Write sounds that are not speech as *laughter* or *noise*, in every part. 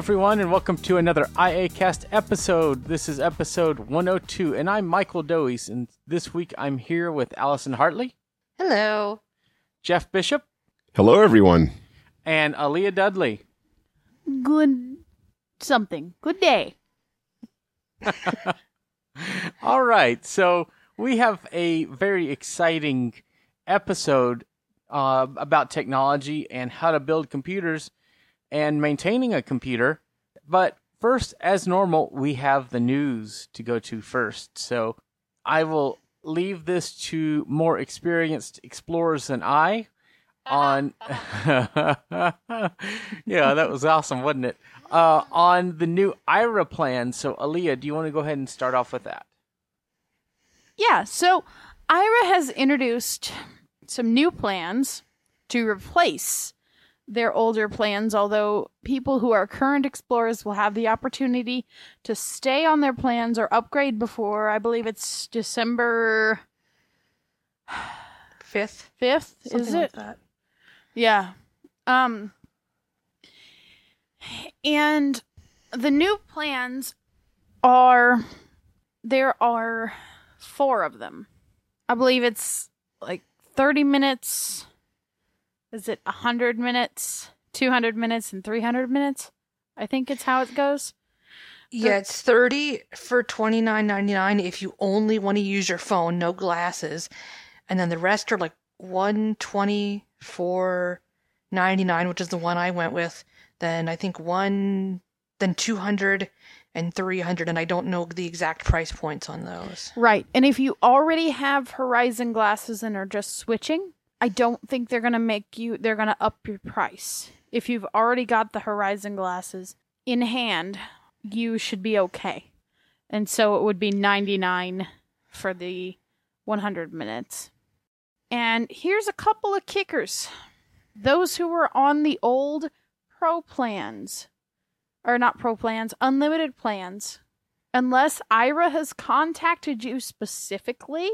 Hello, everyone, and welcome to another IACast episode. This is episode 102, and I'm Michael Doise, and this week I'm here with Allison Hartley, Hello. Jeff Bishop, Hello, everyone. and Aleeha Dudley. good something. Good day. *laughs* All right, so we have a very exciting episode uh, about technology and how to build computers and maintaining a computer. But first, as normal, we have the news to go to first. So I will leave this to more experienced explorers than I *laughs* on *laughs* yeah that was awesome wasn't it uh on the new Aira plan so Aleeha, do you want to go ahead and start off with that Yeah, so Aira has introduced some new plans to replace their older plans, although people who are current explorers will have the opportunity to stay on their plans or upgrade before I believe it's December Fifth. 5th, is Something it? like that. Yeah. Um and the new plans are there are four of them. I believe it's like 30 minutes. Is it 100 minutes, 200 minutes and 300 minutes? I think it's how it goes. Yeah, it's thirty for twenty nine ninety nine if you only want to use your phone, no glasses, and then the rest are like one twenty for ninety nine, which is the one I went with. Then I think one, then two hundred and three hundred, and I don't know the exact price points on those. Right. And if you already have Horizon glasses and are just switching, I don't think they're going to make you they're going to up your price. If you've already got the Horizon glasses in hand, you should be okay. And so it would be 99 for the 100 minutes. And here's a couple of kickers. Those who were on the old pro plans or not pro plans, unlimited plans unless Aira has contacted you specifically,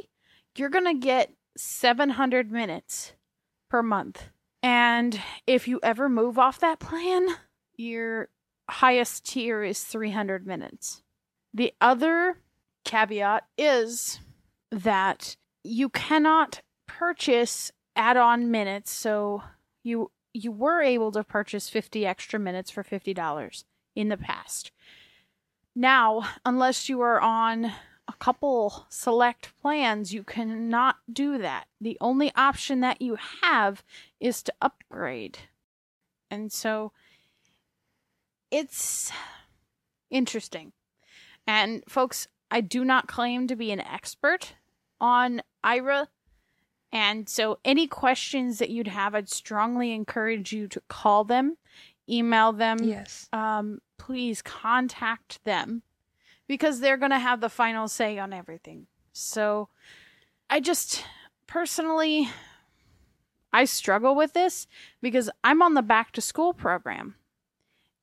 you're going to get 700 minutes per month. And if you ever move off that plan, your highest tier is 300 minutes. The other caveat is that you cannot purchase add-on minutes, so you you were able to purchase 50 extra minutes for $50 in the past. Now, unless you are on a couple select plans, you cannot do that. The only option that you have is to upgrade. And so it's interesting. And folks, I do not claim to be an expert on Aira. And so any questions that you'd have, I'd strongly encourage you to call them, email them, Yes. um, please contact them because they're going to have the final say on everything. So I just personally I struggle with this because I'm on the back to school program.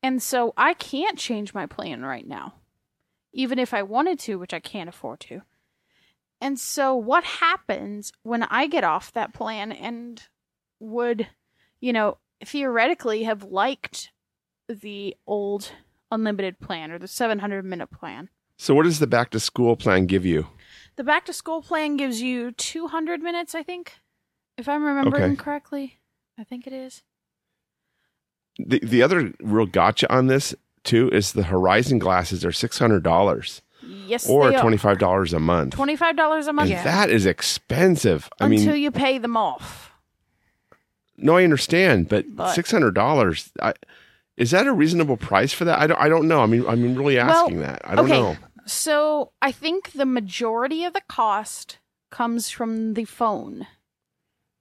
And so I can't change my plan right now. Even if I wanted to, which I can't afford to. And so what happens when I get off that plan and would, you know, theoretically have liked the old unlimited plan or the 700 minute plan. So, what does the back to school plan give you? The back to school plan gives you 200 minutes, I think. If I'm remembering Okay. correctly. I think it is. The the other real gotcha on this too is the Horizon glasses are six hundred dollars Yes, or twenty five dollars a month. $25 a month Yeah. that is expensive. I mean, until you pay them off. no, I understand, but, But- six hundred dollars. Is that a reasonable price for that? I don't. I don't know. I mean, I'm really Well, asking that. I don't okay. know. So I think the majority of the cost comes from the phone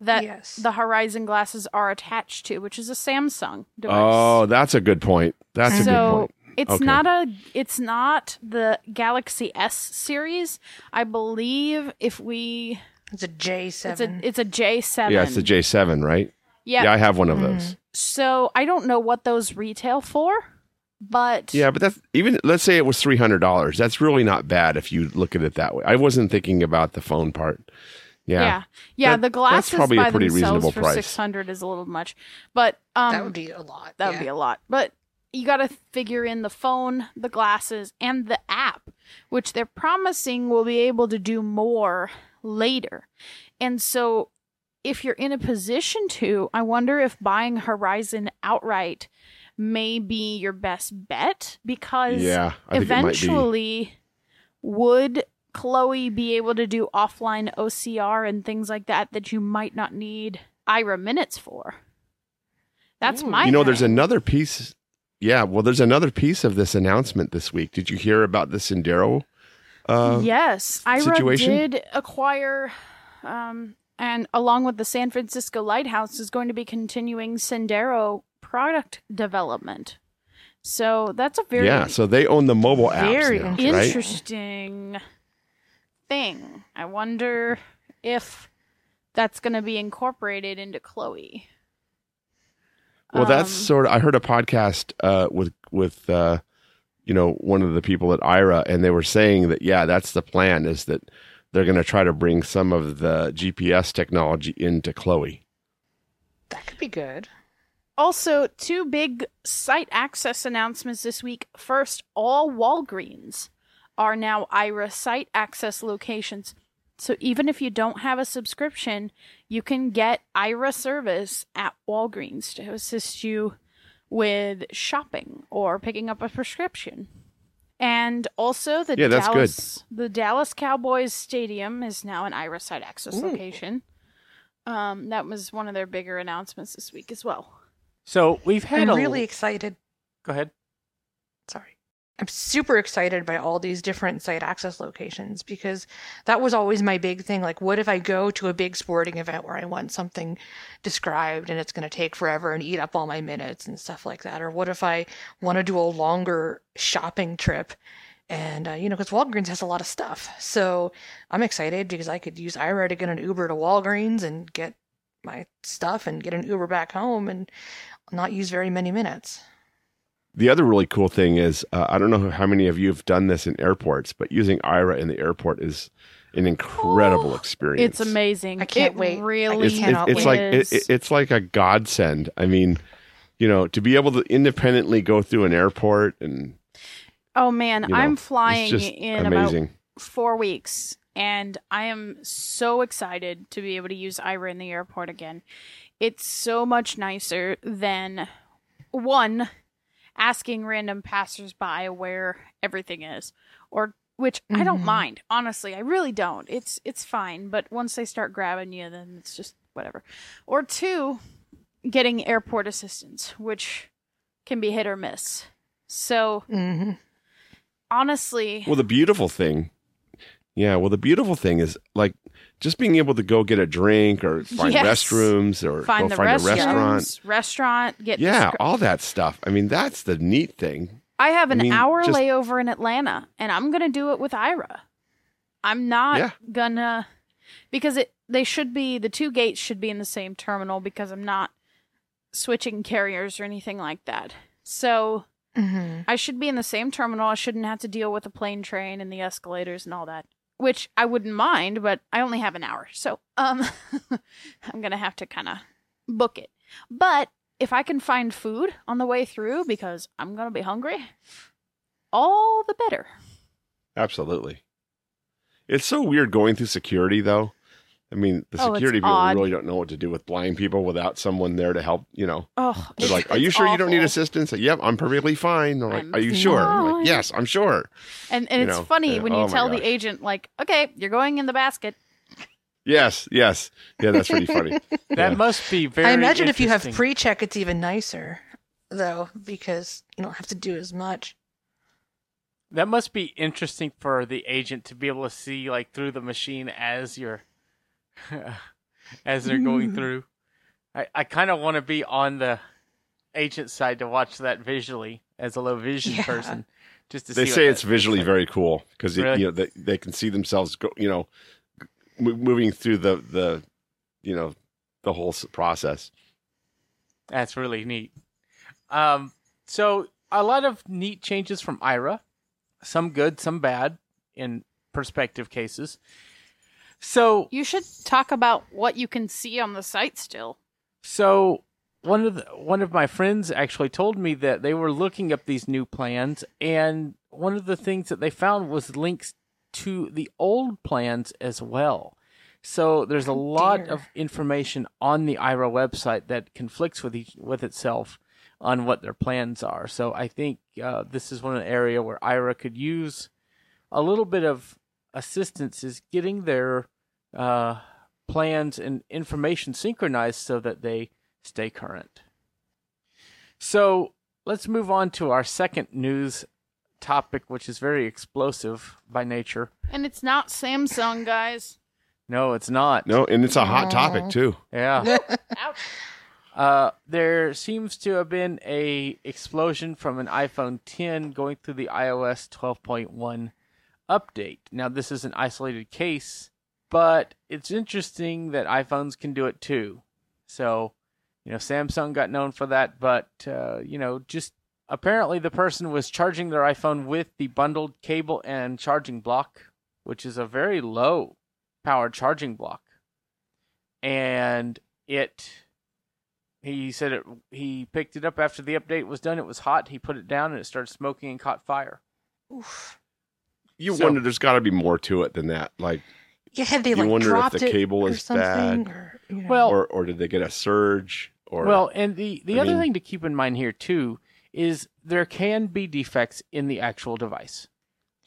that yes. the Horizon glasses are attached to, which is a Samsung device. Oh, that's a good point. That's a good so point. it's Okay. not a it's not the Galaxy S series. I believe if we it's a J it's seven. a it's a J7. Yeah, it's the J7, right? Yeah. Yeah, I have one of Mm. Those. So I don't know what those retail for, but Yeah, but that's even. Let's say it was three hundred dollars. That's really not bad if you look at it that way. I wasn't thinking about the phone part. Yeah, yeah, yeah. That- the glasses that's glasses probably a by pretty themselves reasonable for price. six hundred is a little much, but um, that would be a lot. that would be a lot. But you got to figure in the phone, the glasses, and the app, which they're promising will be able to do more later. And so, if you're in a position to, I wonder if buying Horizon outright may be your best bet because Yeah, I think it might be. eventually would Chloe be able to do offline OCR and things like that that you might not need Aira minutes for? That's my you know, there's another piece. Yeah, well, there's another piece of this announcement this week. Did you hear about the Sendero? Uh, yes, Aira situation? did acquire, um, and along with the San Francisco Lighthouse, is going to be continuing Sendero product development. So that's a very yeah. So they own the mobile apps Very now, right? interesting thing. I wonder if that's going to be incorporated into Chloe. Well, that's Um, sort of. I heard a podcast uh, with with uh, you know one of the people at Aira, and they were saying that yeah, that's the plan is that they're going to try to bring some of the GPS technology into Chloe. That could be good. Also, two big site access announcements this week. First, all Walgreens are now Aira site access locations. So even if you don't have a subscription, you can get Aira service at Walgreens to assist you with shopping or picking up a prescription. And also the Yeah, that's good. Dallas the Dallas Cowboys stadium is now an Aira site access Ooh. location. Um, that was one of their bigger announcements this week as well. So we've had I'm a really excited. go ahead. Sorry. I'm super excited by all these different site access locations because that was always my big thing. Like, what if I go to a big sporting event where I want something described and it's going to take forever and eat up all my minutes and stuff like that? Or what if I want to do a longer shopping trip? And, uh, you know, because Walgreens has a lot of stuff. So I'm excited because I could use Aira to get an Uber to Walgreens and get my stuff and get an Uber back home and not use very many minutes. The other really cool thing is uh, I don't know how many of you have done this in airports, but using Aira in the airport is an incredible Oh, experience. It's amazing. I can't It wait. Really, It's, cannot it's, it's wait. like it, it- it's like a godsend. I mean, you know, to be able to independently go through an airport and oh man, you know, I'm it's flying just in amazing. about four weeks, and I am so excited to be able to use Aira in the airport again. It's so much nicer than one asking random passersby where everything is, or which I don't Mhm. mind. Honestly, I really don't. It's it's fine, but once they start grabbing you, then it's just whatever. Or two, getting airport assistance, which can be hit or miss. So hmm honestly, Well, the beautiful thing, yeah. Well, the beautiful thing is like just being able to go get a drink or *laughs* find Yes. restrooms or find go the find a restrooms, restaurant. restaurant, get Yeah, descri- all that stuff. I mean, that's the neat thing. I have an I mean, hour just- layover in Atlanta, and I'm gonna do it with Aira. I'm not Yeah. gonna because it they should be the two gates should be in the same terminal because I'm not switching carriers or anything like that. So hmm I should be in the same terminal. I shouldn't have to deal with the plane train and the escalators and all that, which I wouldn't mind, but I only have an hour. So, um *laughs* I'm going to have to kind of book it. But if I can find food on the way through because I'm going to be hungry, all the better. Absolutely. It's so weird going through security, though. I mean, the Oh, security people odd. really don't know what to do with blind people without someone there to help. You know, Oh, they're it's- like, "Are you it's sure you don't need assistance?" Like, yep, I'm perfectly fine. They're like, I'm "Are you sure?" I'm like, yes, I'm sure. And and you it's know, funny when oh you my tell the agent like, "Okay, you're going in the basket." Yes, yes, yeah. That's pretty funny. *laughs* That Yeah. must be very. I imagine if you have pre-check, it's even nicer, though, because you don't have to do as much. That must be interesting for the agent to be able to see like through the machine as you're *laughs* as they're going through. I, I kind of want to be on the agent side to watch that visually as a low vision Yeah. person, just to they see. say it's visually like. very cool because Really? you know they, they can see themselves go you know m- moving through the the you know the whole process That's really neat. Um, so a lot of neat changes from Aira, some good, some bad in perspective cases. So You should talk about what you can see on the site still. So one of the, one of my friends actually told me that they were looking up these new plans, and one of the things that they found was links to the old plans as well. So there's a lot dear. of information on the Aira website that conflicts with each, with itself on what their plans are. So I think uh, this is one area where Aira could use a little bit of assistance is getting their uh, plans and information synchronized so that they stay current. So let's move on to our second news topic, which is very explosive by nature. And it's not Samsung, guys. No, it's not. No, and it's a hot topic too. Yeah. *laughs* Ouch. Uh, there seems to have been a explosion from an iPhone 10 going through the iOS 12.1 update. Now, this is an isolated case, but it's interesting that iPhones can do it too. So, you know, Samsung got known for that, but uh, you know, just apparently the person was charging their iPhone with the bundled cable and charging block, which is a very low power charging block, and it he said it. He picked it up after the update was done. It was hot. He put it down and it started smoking and caught fire. Oof. You So- wonder there's got to be more to it than that. Like, Yeah, had they You like wonder if dropped the it cable or is something, bad. Or, you know. Well- or or did they get a surge? Or well, and the the I other mean- thing to keep in mind here too is there can be defects in the actual device.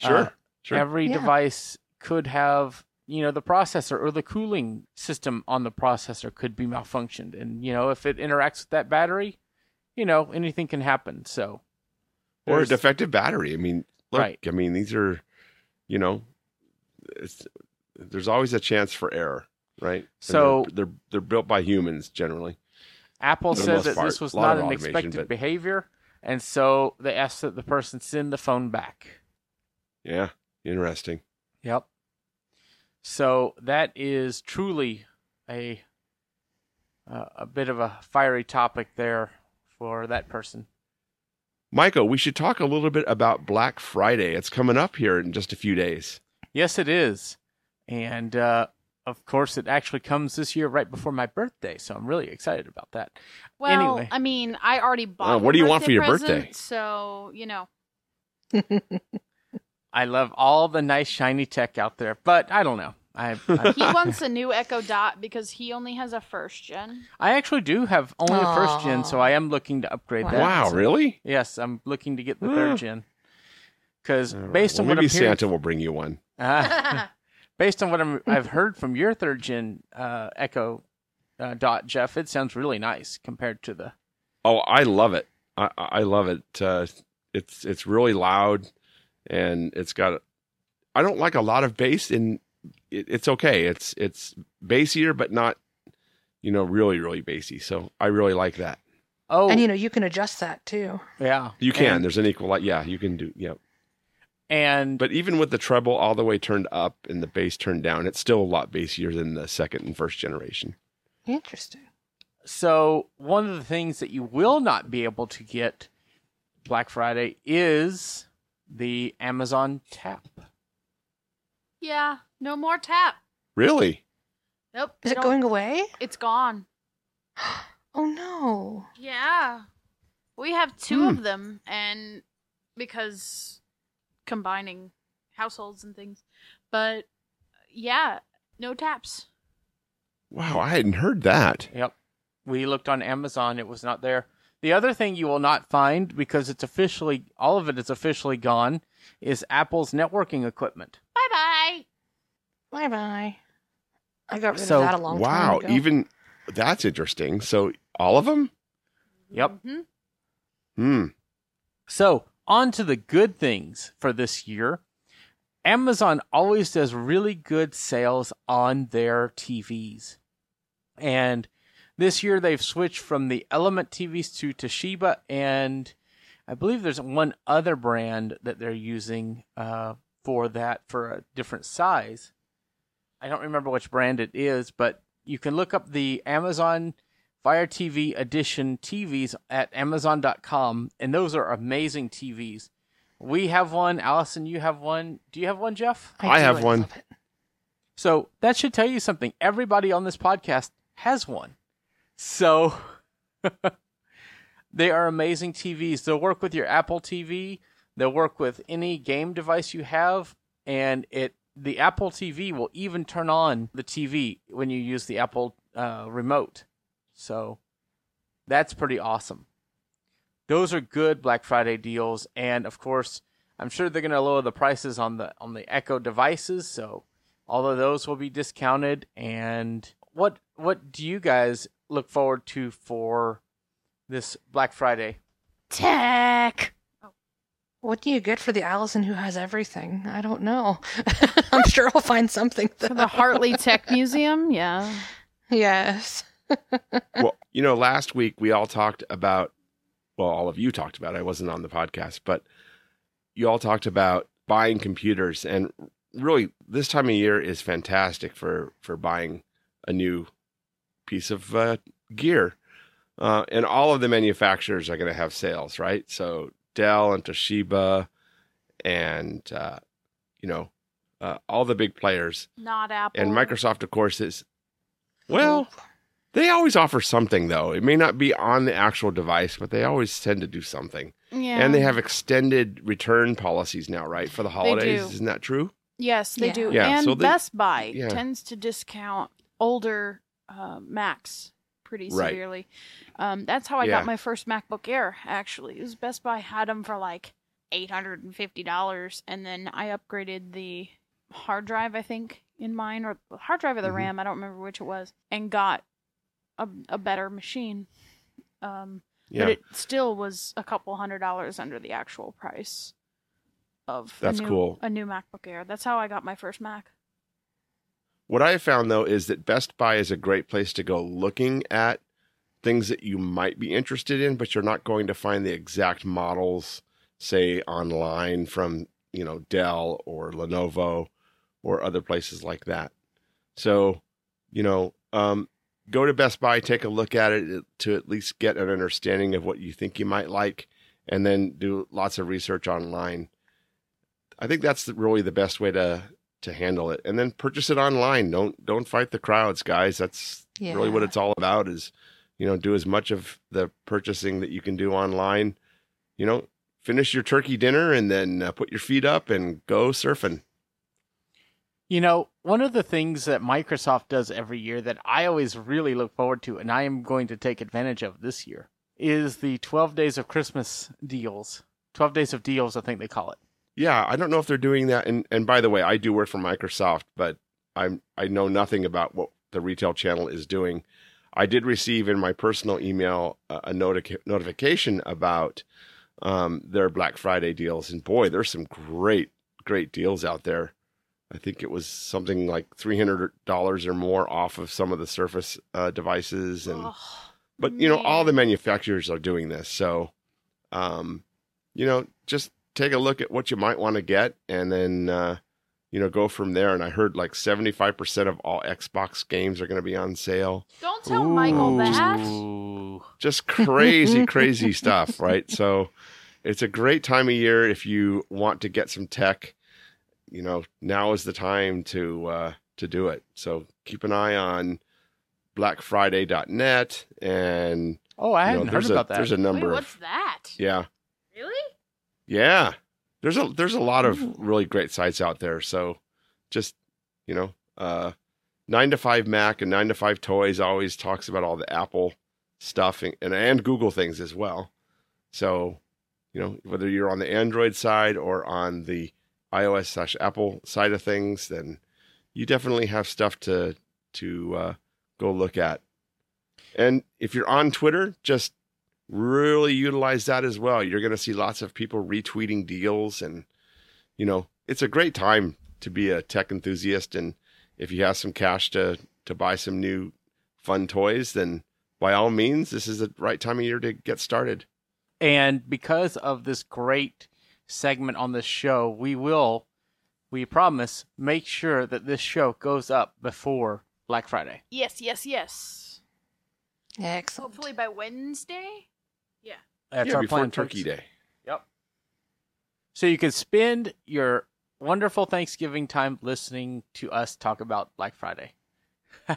sure, uh, sure. Every Yeah. device could have, you know, the processor or the cooling system on the processor could be malfunctioned, and you know, if it interacts with that battery, you know, anything can happen. So, or a there's- defective battery. I mean, look, Right. I mean, these are, you know, it's, there's always a chance for error, right? So- they're, they're they're built by humans generally. Apple says that part, this was not an expected but- behavior, and so they asked that the person send the phone back. Yeah, interesting. Yep. So that is truly a uh, a bit of a fiery topic there for that person. Michael, we should talk a little bit about Black Friday. It's coming up here in just a few days. Yes, it is, and uh, of course, it actually comes this year right before my birthday. So I'm really excited about that. Well, Anyway. I mean, I already bought. Uh, what do you want for your present, birthday? So you know, *laughs* I love all the nice shiny tech out there, but I don't know. I I, *laughs* he wants a new Echo Dot because he only has a first gen. I actually do have only a first gen, so I am looking to upgrade that. Wow, So- really? Yes, I'm looking to get the third gen. Because All right. based on Well, what maybe I'm Santa will bring you one. Ah. *laughs* based on what I'm, I've heard from your third gen uh, Echo uh, Dot, Jeff, it sounds really nice compared to the. Oh, I love it. I, I love it. Uh, it's it's really loud, and it's got. I don't like a lot of bass, and it, it's okay. It's it's bassier, but not, you know, really really bassy. So I really like that. Oh, and you know, you can adjust that too. yeah, You can. And, There's an equal. Yeah, you can do. Yeah, and but even with the treble all the way turned up and the bass turned down, it's still a lot bassier than the second and first generation. Interesting. so one of the things that you will not be able to get Black Friday is the Amazon Tap. Yeah, no more tap. Really? Nope. Is it going away? It's gone. *gasps* Oh no. Yeah, we have two Hmm. of them, and because combining households and things, but yeah, no taps. Wow, I hadn't heard that. Yep. We looked on Amazon, it was not there. The other thing you will not find because it's officially all of it is officially gone is Apple's networking equipment. Bye bye. Bye bye. I got rid So- of that a long Wow, time ago. Wow, even that's interesting. So all of them? Yep. hmm Hmm. So, on to the good things for this year. Amazon always does really good sales on their TVs. And this year they've switched from the Element TVs to Toshiba, and I believe there's one other brand that they're using uh, for that for a different size. I don't remember which brand it is, but you can look up the Amazon Fire TV Edition TVs at Amazon.com, and those are amazing TVs. We have one. Allison, you have one. Do you have one, Jeff? I do, have one. So that should tell you something. Everybody on this podcast has one. So *laughs* they are amazing TVs. They'll work with your Apple TV. They'll work with any game device you have, and it the Apple TV will even turn on the TV when you use the Apple uh, remote. So that's pretty awesome. Those are good Black Friday deals, and of course, I'm sure they're going to lower the prices on the on the Echo devices. So all of those will be discounted. And what what do you guys look forward to for this Black Friday? Tech. Oh. What do you get for the Allison who has everything? I don't know. *laughs* I'm *laughs* sure I'll find something. Though. the Hartley Tech Museum, yeah. *laughs* yes. Well, you know, last week we all talked about, well, all of you talked about, it. I wasn't on the podcast, but you all talked about buying computers. And really, this time of year is fantastic for, for buying a new piece of uh, gear. Uh, and all of the manufacturers are going to have sales, right? So Dell and Toshiba and, uh, you know, uh, all the big players. Not Apple. And Microsoft, of course, is, well, they always offer something, though. It may not be on the actual device, but they always tend to do something. yeah. And they have extended return policies now, right? For the holidays. do. Isn't that true? Yes, they Yeah. do. Yeah, and so they- Best Buy yeah. tends to discount older uh, Macs pretty Right. severely. Um, that's how I got my first MacBook Air. Actually, it was Best Buy had them for like eight hundred and fifty dollars, and then I upgraded the hard drive. I think in mine or hard drive or the Mhm. RAM. I don't remember which it was, and got a, a better machine. Um, Yeah. but it still was a couple hundred dollars under the actual price of That's a new, cool. a new MacBook Air. That's how I got my first Mac. What I have found though is that Best Buy is a great place to go looking at things that you might be interested in, but you're not going to find the exact models, say online from you know Dell or Lenovo or other places like that. So, you know, um, go to Best Buy, take a look at it to at least get an understanding of what you think you might like, and then do lots of research online. I think that's really the best way to to handle it, and then purchase it online. Don't don't fight the crowds, guys. That's really what it's all about. Is you know do as much of the purchasing that you can do online. You know, finish your turkey dinner and then uh, put your feet up and go surfing. You know, one of the things that Microsoft does every year that I always really look forward to, and I am going to take advantage of this year, is the 12 Days of Christmas deals. 12 Days of Deals, I think they call it. Yeah, I don't know if they're doing that. And and by the way, I do work for Microsoft, but I'm I know nothing about what the retail channel is doing. I did receive in my personal email a, a notic- notification about um, their Black Friday deals, and boy, there's some great great deals out there. I think it was something like three hundred dollars or more off of some of the Surface uh, devices, and Ugh, but you know all the manufacturers are doing this so um you know just take a look at what you might want to get and then uh you know go from there. And i heard like 75% of all xbox games are going to be on sale. Don't tell Michael that. Ooh. just crazy *laughs* crazy stuff right? So it's a great time of year if you want to get some tech you know now is the time to uh to do it so keep an eye on blackfriday.net and Oh, I hadn't heard there's about a, that. There's a Wait, number what's of that? yeah, Really? yeah. There's a there's a lot of really great sites out there. So just you know, uh, nine to five Mac and nine to five Toys always talks about all the Apple stuff and and, and Google things as well. So you know whether you're on the Android side or on the iOS slash Apple side of things, then you definitely have stuff to to uh, go look at. And if you're on Twitter, just really utilize that as well. You're going to see lots of people retweeting deals, and you know it's a great time to be a tech enthusiast. And if you have some cash to to buy some new fun toys, then by all means, this is the right time of year to get started. And because of this great segment on this show, we will, we promise, make sure that this show goes up before Black Friday. Yes, yes, yes. Excellent. Hopefully by Wednesday. Yeah. That's yeah, our before plan. Turkey folks. Day. Yep. So you can spend your wonderful Thanksgiving time listening to us talk about Black Friday. *laughs*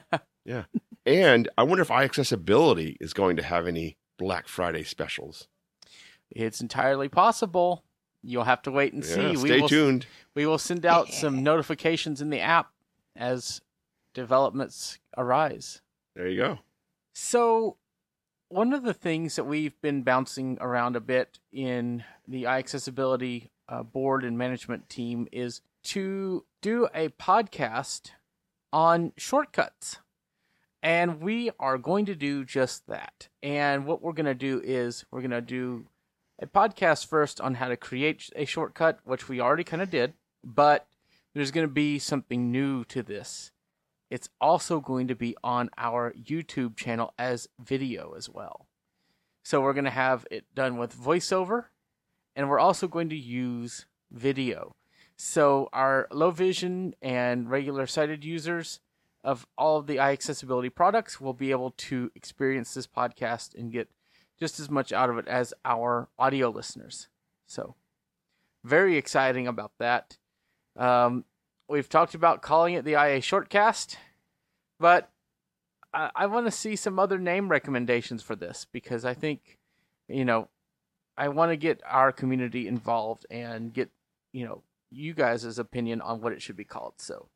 Yeah. And I wonder if iAccessibility is going to have any Black Friday specials. It's entirely possible. You'll have to wait and see. Yeah, we stay will, tuned. We will send out some notifications in the app as developments arise. There you go. So, one of the things that we've been bouncing around a bit in the iAccessibility uh, board and management team is to do a podcast on shortcuts. And we are going to do just that. And what we're going to do is we're going to do a podcast first on how to create a shortcut, which we already kind of did, but there's going to be something new to this. It's also going to be on our YouTube channel as video as well. So we're going to have it done with voiceover, and we're also going to use video. So our low vision and regular sighted users of all of the iAccessibility products will be able to experience this podcast and get just as much out of it as our audio listeners. So, very exciting about that. Um, we've talked about calling it the IA Shortcast, but I, I want to see some other name recommendations for this because I think, you know, I want to get our community involved and get, you know, you guys' opinion on what it should be called. So,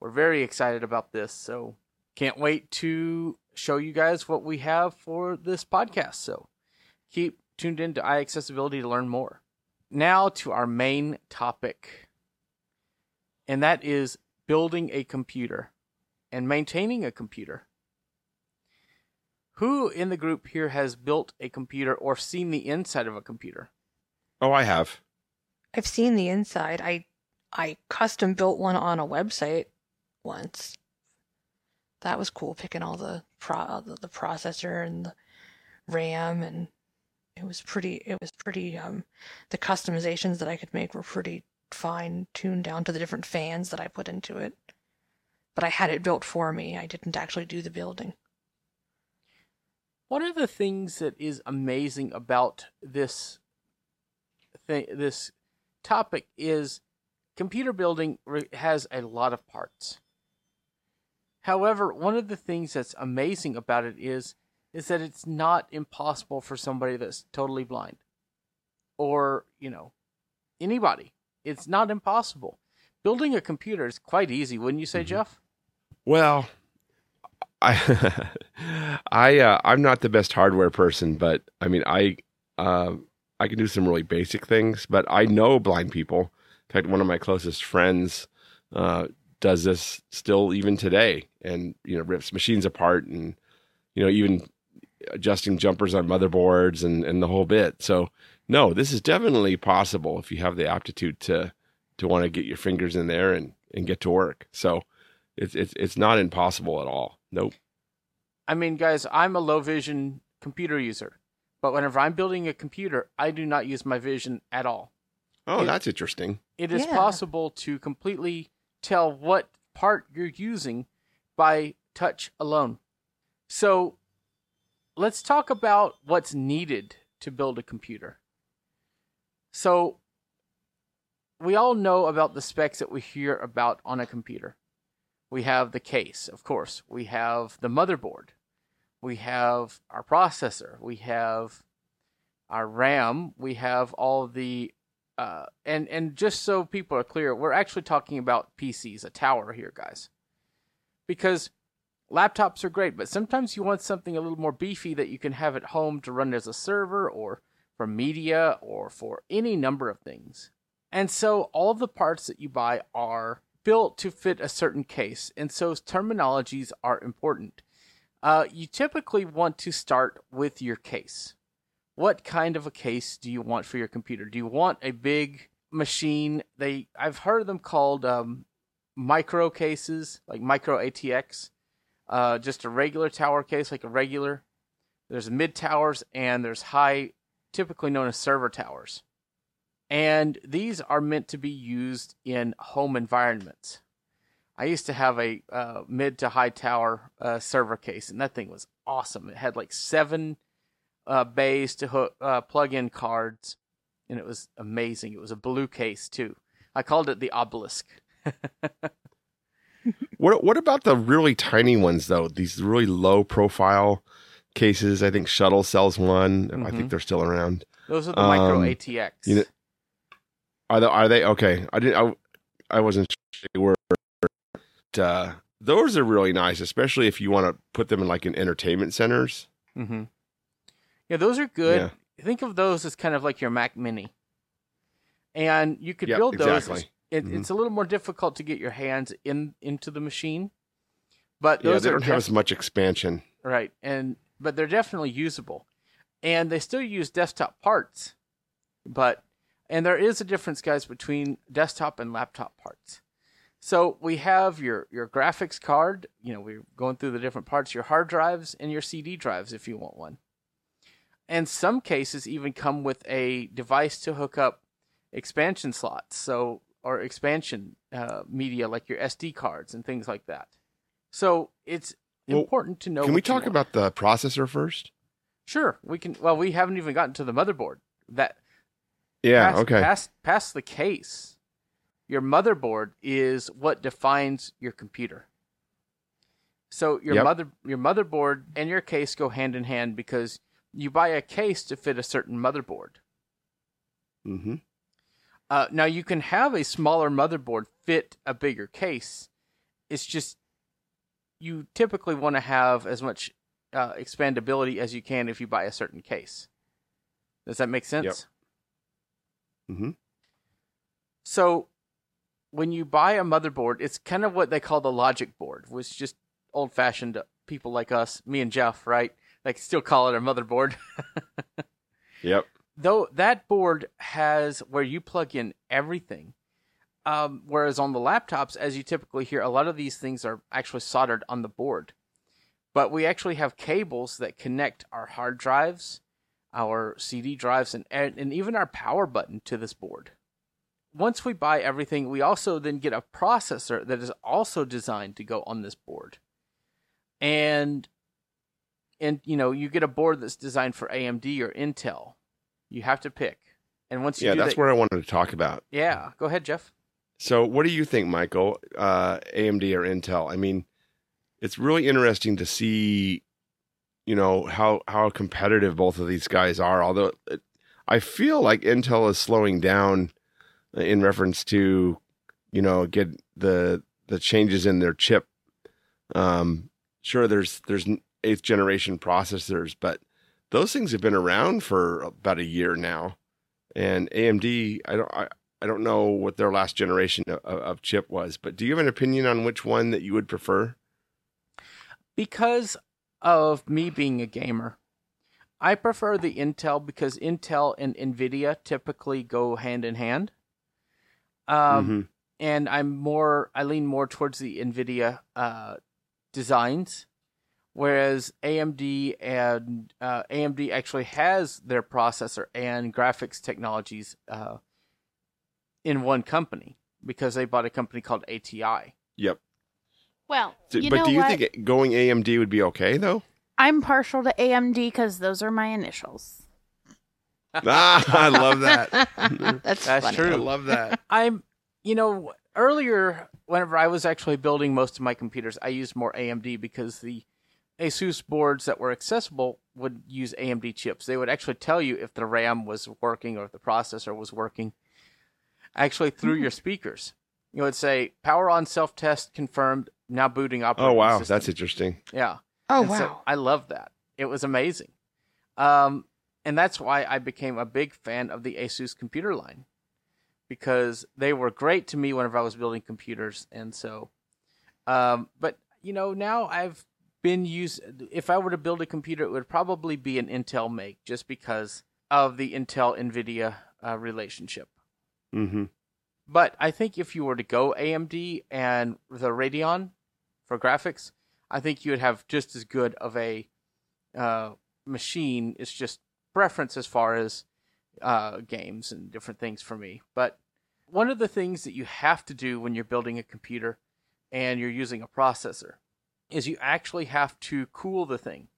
we're very excited about this. So, can't wait to show you guys what we have for this podcast. So keep tuned in to iAccessibility to learn more. Now to our main topic, and that is building a computer and maintaining a computer. Who in the group here has built a computer or seen the inside of a computer? Oh, I have. I've seen the inside. I I custom built one on a website once. That was cool, picking all the pro the, processor and the RAM, and it was pretty. It was pretty. Um, the customizations that I could make were pretty fine tuned down to the different fans that I put into it. But I had it built for me. I didn't actually do the building. One of the things that is amazing about this thing, this topic is computer building has a lot of parts. However, one of the things that's amazing about it is is that it's not impossible for somebody that's totally blind or, you know, anybody. It's not impossible. Building a computer is quite easy, wouldn't you say, Mhm. Jeff? Well, *laughs* I I uh, I'm not the best hardware person, but I mean I uh, I can do some really basic things. But I know blind people. In fact, one of my closest friends uh, does this still even today, and you know rips machines apart, and you know even adjusting jumpers on motherboards and and the whole bit. So no, this is definitely possible if you have the aptitude to to want to get your fingers in there and and get to work. So it's it's it's not impossible at all. Nope. I mean, guys, I'm a low vision computer user, but whenever I'm building a computer, I do not use my vision at all. Oh, It- that's interesting. It is Yeah. possible to completely tell what part you're using by touch alone. So let's talk about what's needed to build a computer. So we all know about the specs that we hear about on a computer. We have the case, of course. We have the motherboard. We have our processor. We have our RAM. We have all the uh, and and just so people are clear, we're actually talking about PCs, a tower here, guys, because laptops are great, but sometimes you want something a little more beefy that you can have at home to run as a server or for media or for any number of things. And so all of the parts that you buy are built to fit a certain case, and so terminologies are important. Uh, you typically want to start with your case what kind of a case do you want for your computer? Do you want a big machine? They I've heard them called um, micro cases, like micro ATX. Uh, just a regular tower case, like a regular. There's mid towers and there's high, typically known as server towers. And these are meant to be used in home environments. I used to have a uh, mid to high tower uh, server case, and that thing was awesome. It had like seven uh, bays to hook, uh, plug in cards, and it was amazing. It was a blue case too. I called it the obelisk. *laughs* What what about the really tiny ones though? These really low profile cases. I think Shuttle sells one. I Mhm. think they're still around. Those are the micro Um, ATX. you know- Are they? Are they okay? I didn't. I, I wasn't sure they were. But, uh, those are really nice, especially if you want to put them in like in entertainment centers. Mm-hmm. Yeah, those are good. Yeah. Think of those as kind of like your Mac Mini, and you could Yep, build those. exactly. It, Mhm. It's a little more difficult to get your hands in into the machine, but Yeah, those they don't have as much expansion. right, and but they're definitely usable, and they still use desktop parts, but and there is a difference, guys, between desktop and laptop parts. So we have your your graphics card. You know, we're going through the different parts. Your hard drives and your CD drives, if you want one. And some cases even come with a device to hook up expansion slots. So or expansion uh, media like your SD cards and things like that. So it's Well, important to know. Can we talk about the processor first? Sure, we can. Well, we haven't even gotten to the motherboard. That Yeah. past, okay. Past, past the case, your motherboard is what defines your computer. So your Yep. mother, your motherboard and your case go hand in hand because you buy a case to fit a certain motherboard. Mm hmm Uh, now you can have a smaller motherboard fit a bigger case. It's just you typically want to have as much uh, expandability as you can if you buy a certain case. Does that make sense? mm-hmm So when you buy a motherboard, it's kind of what they call the logic board, which just old fashioned people like us, me and Jeff, right? Like still call it a motherboard. *laughs* Yep. Though that board has where you plug in everything um, whereas on the laptops as you typically hear a lot of these things are actually soldered on the board. But we actually have cables that connect our hard drives our cd drives and, and, and even our power button to this board. Once we buy everything we also then get a processor that is also designed to go on this board. And and you know you get a board that's designed for AMD or Intel. You have to pick, and once you Yeah, that's that, what I wanted to talk about. yeah, go ahead, Jeff. So, what do you think, Michael? Uh, AMD or Intel? I mean, it's really interesting to see, you know, how how competitive both of these guys are. Although it, I feel like Intel is slowing down in reference to, you know, get the the changes in their chip. Um, sure, there's there's eighth generation processors, but those things have been around for about a year now. And AMD, I don't, I, I don't know what their last generation of, of chip was, but do you have an opinion on which one that you would prefer? Because of me being a gamer, I prefer the Intel because Intel and Nvidia typically go hand in hand. Um, Mhm. and I'm more I lean more towards the Nvidia uh, designs, whereas AMD and uh, AMD actually has their processor and graphics technologies uh, in one company because they bought a company called ATI. Yep. Well, D- you but know do you what? think going AMD would be okay though? I'm partial to AMD because those are my initials. *laughs* ah, I love that. *laughs* That's, That's funny. true. I love that. I'm, you know, earlier whenever I was actually building most of my computers, I used more AMD because the Asus boards that were accessible would use AMD chips. They would actually tell you if the RAM was working or if the processor was working, actually through Hmm. your speakers. You would say power on self test confirmed. Now booting Oh wow, system." that's interesting. yeah. Oh And so wow. I love that. It was amazing. Um, and that's why I became a big fan of the Asus computer line because they were great to me whenever I was building computers. And so, um, but you know, now I've been used. If I were to build a computer, it would probably be an Intel make just because of the Intel Nvidia uh, relationship. hmm But I think if you were to go AMD and the Radeon for graphics, I think you would have just as good of a uh, machine. It's just preference as far as uh, games and different things for me. But one of the things that you have to do when you're building a computer and you're using a processor is you actually have to cool the thing.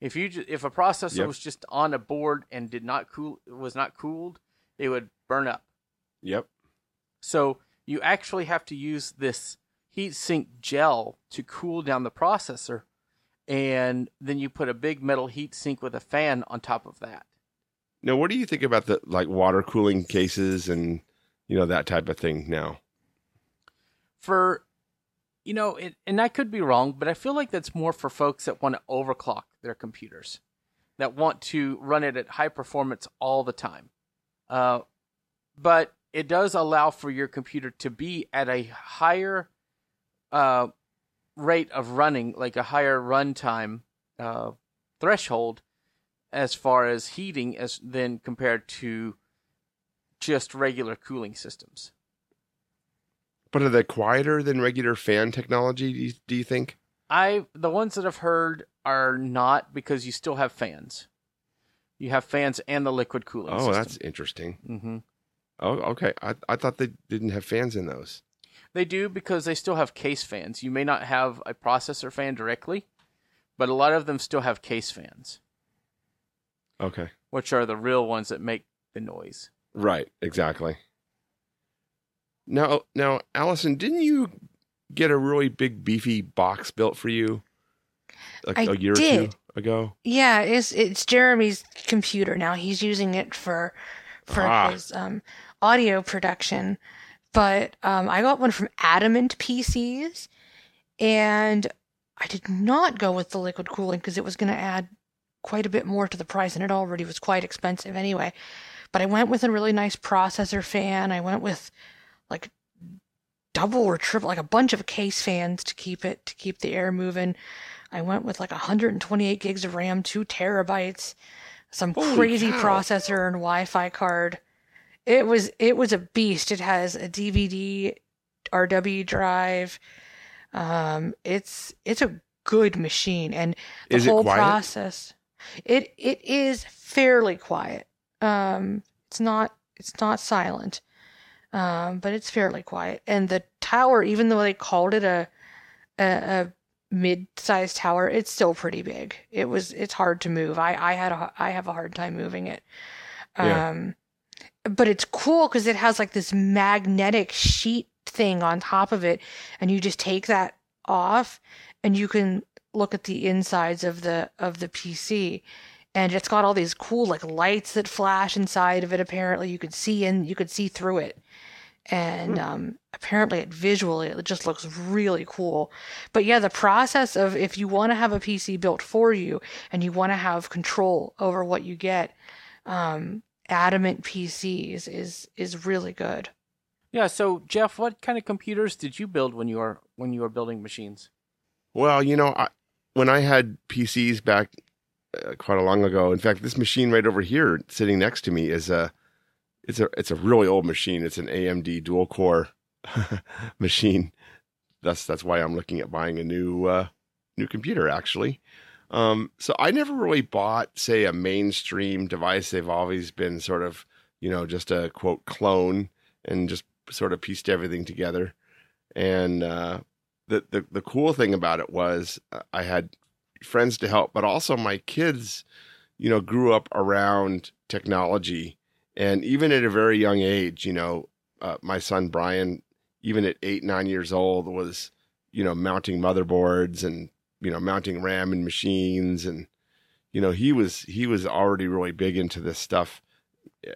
If you ju- if a processor Yep. was just on a board and did not cool was not cooled, it would burn up. Yep. So you actually have to use this heat sink gel to cool down the processor and then you put a big metal heat sink with a fan on top of that. Now, what do you think about the like water cooling cases and you know that type of thing now? For you know, it, and I could be wrong, but I feel like that's more for folks that want to overclock their computers, that want to run it at high performance all the time. Uh, but it does allow for your computer to be at a higher uh, rate of running, like a higher runtime uh, threshold, as far as heating as then compared to just regular cooling systems. But are they quieter than regular fan technology? Do you, do you think? I the ones that I've heard are not because you still have fans. You have fans and the liquid cooling. Oh, system. that's interesting. Mm-hmm. Oh, okay. I I thought they didn't have fans in those. They do because they still have case fans. You may not have a processor fan directly, but a lot of them still have case fans, Okay. which are the real ones that make the noise. Right. Exactly. Now, now, Allison, didn't you get a really big beefy box built for you like I a year or two ago? Yeah, it's it's Jeremy's computer now. He's using it for for Ah. his um, audio production. But um, I got one from Adamant PCs, and I did not go with the liquid cooling because it was going to add quite a bit more to the price, and it already was quite expensive anyway. But I went with a really nice processor fan. I went with like double or triple, like a bunch of case fans to keep it to keep the air moving. I went with like 128 gigs of RAM, two terabytes, some Holy crazy cow. processor and Wi-Fi card. It was it was a beast. It has a DVD, RW drive. Um, it's it's a good machine, and the Is whole quiet? process. It it is fairly quiet. Um, it's not it's not silent, um, but it's fairly quiet. And the tower, even though they called it a a, a mid-sized tower, it's still pretty big. It was it's hard to move. I I had a I have a hard time moving it. Yeah. Um, but it's cool because it has like this magnetic sheet thing on top of it, and you just take that off, and you can look at the insides of the of the PC and it's got all these cool like lights that flash inside of it apparently you could see in you could see through it and um apparently it visually it just looks really cool but yeah the process of if you want to have a pc built for you and you want to have control over what you get um adamant pcs is is really good Yeah. So Jeff, what kind of computers did you build when you were when you were building machines? Well, you know, I, when I had PCs back uh, quite a long ago, in fact, this machine right over here, sitting next to me, is a it's a it's a really old machine. It's an AMD dual core *laughs* machine. That's that's why I'm looking at buying a new uh, new computer actually. Um, so I never really bought, say, a mainstream device. They've always been sort of, you know, just a quote clone and just sort of pieced everything together. And uh, the, the the cool thing about it was uh, I had friends to help, but also my kids, you know, grew up around technology, and even at a very young age, you know, uh, my son Brian, even at eight nine years old, was you know mounting motherboards and you know mounting RAM in machines, and you know he was he was already really big into this stuff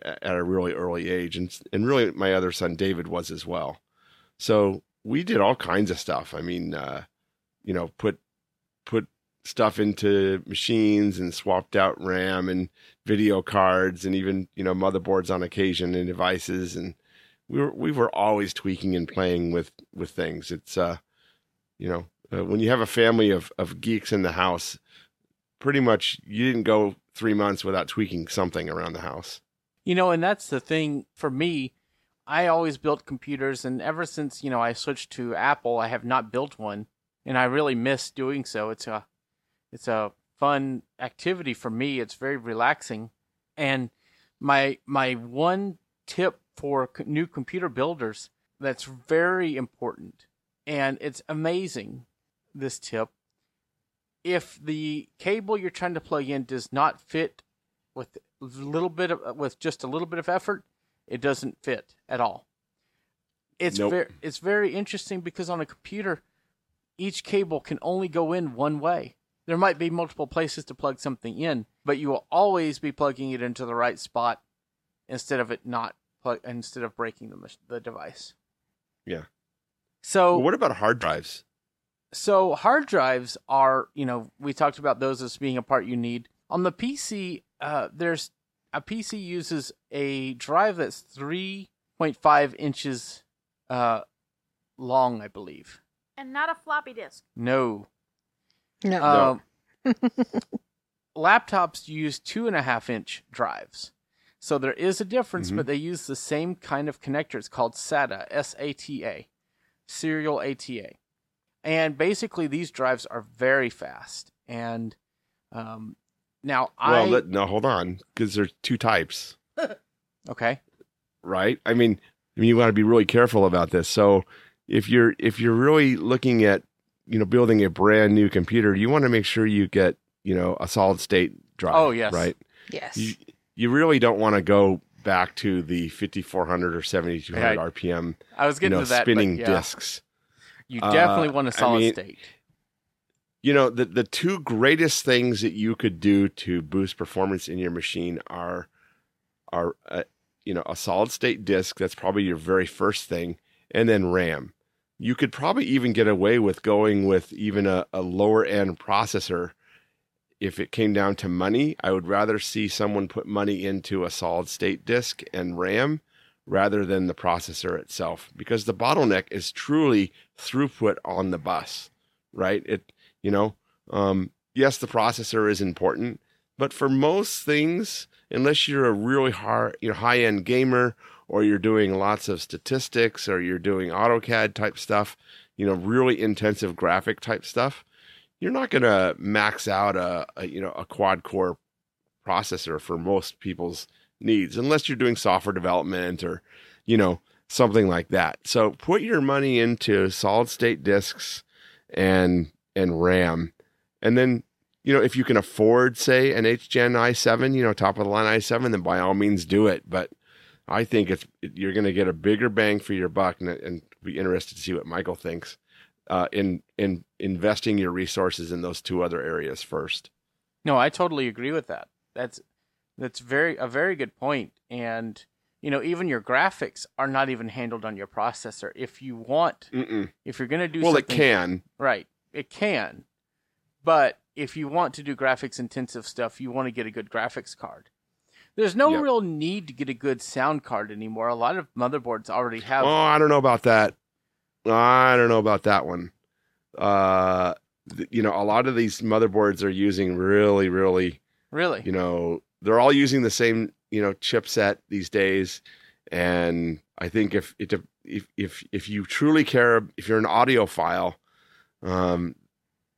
at a really early age, and and really my other son David was as well. So we did all kinds of stuff. I mean, uh, you know, put put stuff into machines and swapped out RAM and video cards and even you know motherboards on occasion and devices and we were we were always tweaking and playing with with things. It's uh, you know, uh, when you have a family of of geeks in the house, pretty much you didn't go three months without tweaking something around the house. You know, and that's the thing for me. I always built computers, and ever since you know I switched to Apple, I have not built one, and I really miss doing so. It's a, it's a fun activity for me. It's very relaxing, and my my one tip for new computer builders that's very important, and it's amazing. This tip, if the cable you're trying to plug in does not fit with a little bit of with just a little bit of effort, it doesn't fit at all. It's Nope. very it's very interesting because on a computer, each cable can only go in one way. There might be multiple places to plug something in, but you will always be plugging it into the right spot instead of it not plug instead of breaking the the device. Yeah. So Well, what about hard drives? so hard drives are, you know, we talked about those as being a part you need. On the PC, uh, there's a PC uses a drive that's 3.5 inches uh, long, I believe. And not a floppy disk. No. No. Um, *laughs* *laughs* laptops use two and a half inch drives. So there is a difference, Mhm. but they use the same kind of connector. It's called SATA, S A T A, serial ATA. And basically, these drives are very fast. And um, now I. Well, let, no, hold on, because there's two types, *laughs* okay. right? I mean, I mean, you want to be really careful about this. So, if you're if you're really looking at you know building a brand new computer, you want to make sure you get you know a solid state drive. Oh, yes. right. yes. You you really don't want to go back to the 5400 or 7200 Right. RPM I was you getting know to that. spinning yeah, discs. You Uh, definitely want a solid mean, state. you know the the two greatest things that you could do to boost performance in your machine are are uh, you know a solid state disk that's probably your very first thing and then ram you could probably even get away with going with even a, a lower end processor if it came down to money. I would rather see someone put money into a solid state disk and ram rather than the processor itself because the bottleneck is truly throughput on the bus right? It you know um, yes the processor is important but for most things unless you're a really hard you know high end gamer or you're doing lots of statistics or you're doing AutoCAD type stuff you know really intensive graphic type stuff you're not going to max out a, a you know a quad core processor for most people's needs unless you're doing software development or you know something like that so put your money into solid state disks and and RAM. And then, you know, if you can afford, say, an 8th Gen i7, you know, top of the line i7, then by all means do it. But I think it's you're going to get a bigger bang for your buck, and, and be interested to see what Michael thinks uh, in in investing your resources in those two other areas first. No, I totally agree with that. That's that's very a very good point. And you know, even your graphics are not even handled on your processor. If you want, Mm-mm. if you're going to do Well, it can. right? It can, but if you want to do graphics intensive stuff, you want to get a good graphics card. There's no Yep. real need to get a good sound card anymore. A lot of motherboards already have. Oh, I don't know about that. I don't know about that one. Uh, th- you know, a lot of these motherboards are using really, really really? you know they're all using the same you know chipset these days and i think if it if if if you truly care if you're an audiophile um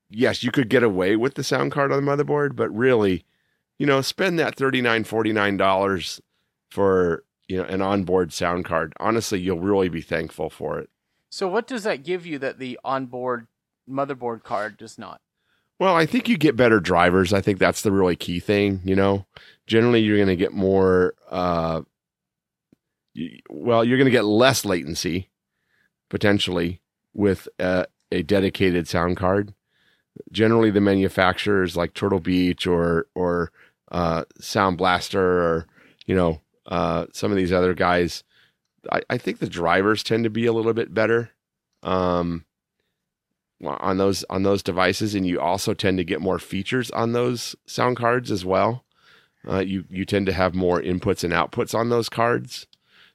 yes you could get away with the sound card on the motherboard but really you know spend that $39, $49 for you know an onboard sound card honestly you'll really be thankful for it So, what does that give you that the onboard motherboard card does not? Well, I think you get better drivers. I think that's the really key thing. You know, generally you're going to get more. Uh, well, you're going to get less latency potentially with a, a dedicated sound card. Generally, the manufacturers like Turtle Beach or or uh, Sound Blaster or you know uh, some of these other guys. I, I think the drivers tend to be a little bit better. Um, on those on those devices, and you also tend to get more features on those sound cards as well. Uh, you you tend to have more inputs and outputs on those cards,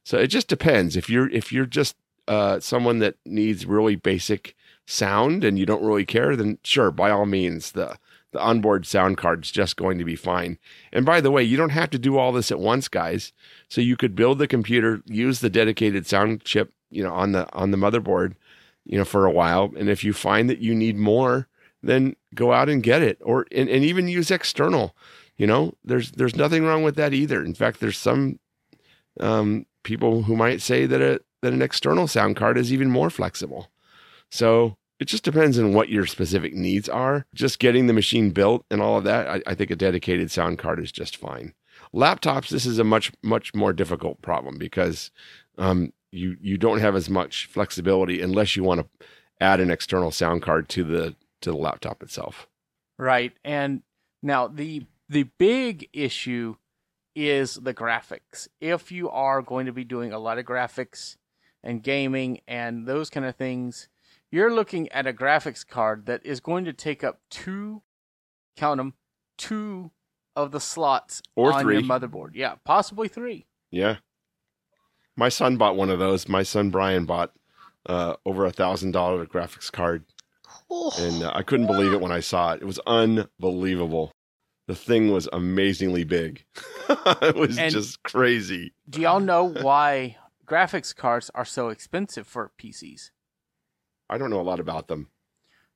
so it just depends. If you're if you're just uh, someone that needs really basic sound and you don't really care, then sure, by all means, the the onboard sound card's just going to be fine. And by the way, you don't have to do all this at once, guys. So you could build the computer, use the dedicated sound chip, you know, on the on the motherboard, you know, for a while. And if you find that you need more, then go out and get it, or and, and even use external. You know, there's there's nothing wrong with that either. In fact, there's some um, people who might say that a that an external sound card is even more flexible. So it just depends on what your specific needs are. Just getting the machine built and all of that, I, I think a dedicated sound card is just fine. Laptops, this is a much much more difficult problem because um, you you don't have as much flexibility unless you want to add an external sound card to the to the laptop itself. Right. And now the the big issue is the graphics. If you are going to be doing a lot of graphics and gaming and those kind of things, you're looking at a graphics card that is going to take up two count them two of the slots Or on three. your motherboard. Yeah, possibly 3. Yeah. My son bought one of those. My son Brian bought uh, over a thousand dollar graphics card, Oh, and uh, I couldn't believe it when I saw it. It was unbelievable. The thing was amazingly big. *laughs* it was And- just crazy. Do y'all know why graphics cards are so expensive for PCs? I don't know a lot about them.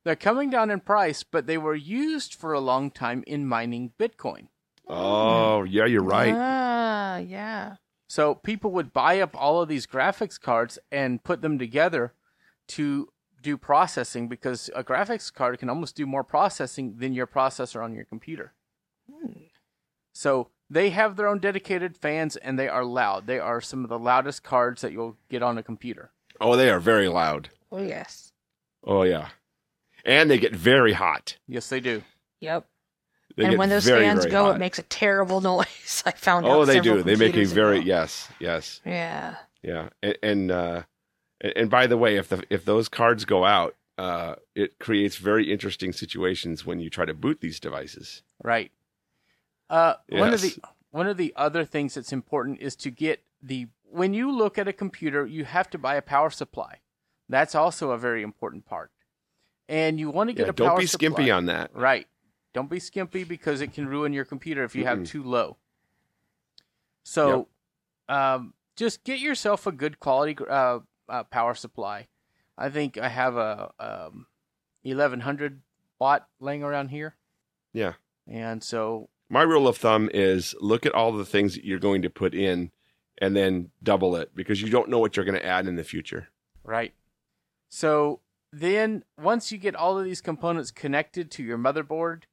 They're coming down in price, but they were used for a long time in mining Bitcoin. Oh, yeah, you're right. Ah, yeah. So people would buy up all of these graphics cards and put them together to do processing because a graphics card can almost do more processing than your processor on your computer. Hmm. So they have their own dedicated fans and they are loud. They are some of the loudest cards that you'll get on a computer. Oh, they are very loud. Oh, yes. Oh, yeah. And they get very hot. Yes, they do. Yep. They and when those very, fans very go, hot. it makes a terrible *laughs* noise. I found out. Oh, they do. They make a very ago. yes, yes. Yeah. Yeah, and and, uh, and and by the way, if the if those cards go out, uh, it creates very interesting situations when you try to boot these devices. Right. Uh, One of the one of the other things that's important is to get the when you look at a computer, you have to buy a power supply. That's also a very important part. And you want to get Yeah, a power don't be skimpy supply. on that. Right. Don't be skimpy because it can ruin your computer if you have Mm-mm. too low. So, um, just get yourself a good quality uh, uh, power supply. I think I have a um, 1100 watt laying around here. Yeah. And so, My rule of thumb is look at all the things that you're going to put in, and then double it because you don't know what you're going to add in the future. right. So then once you get all of these components connected to your motherboard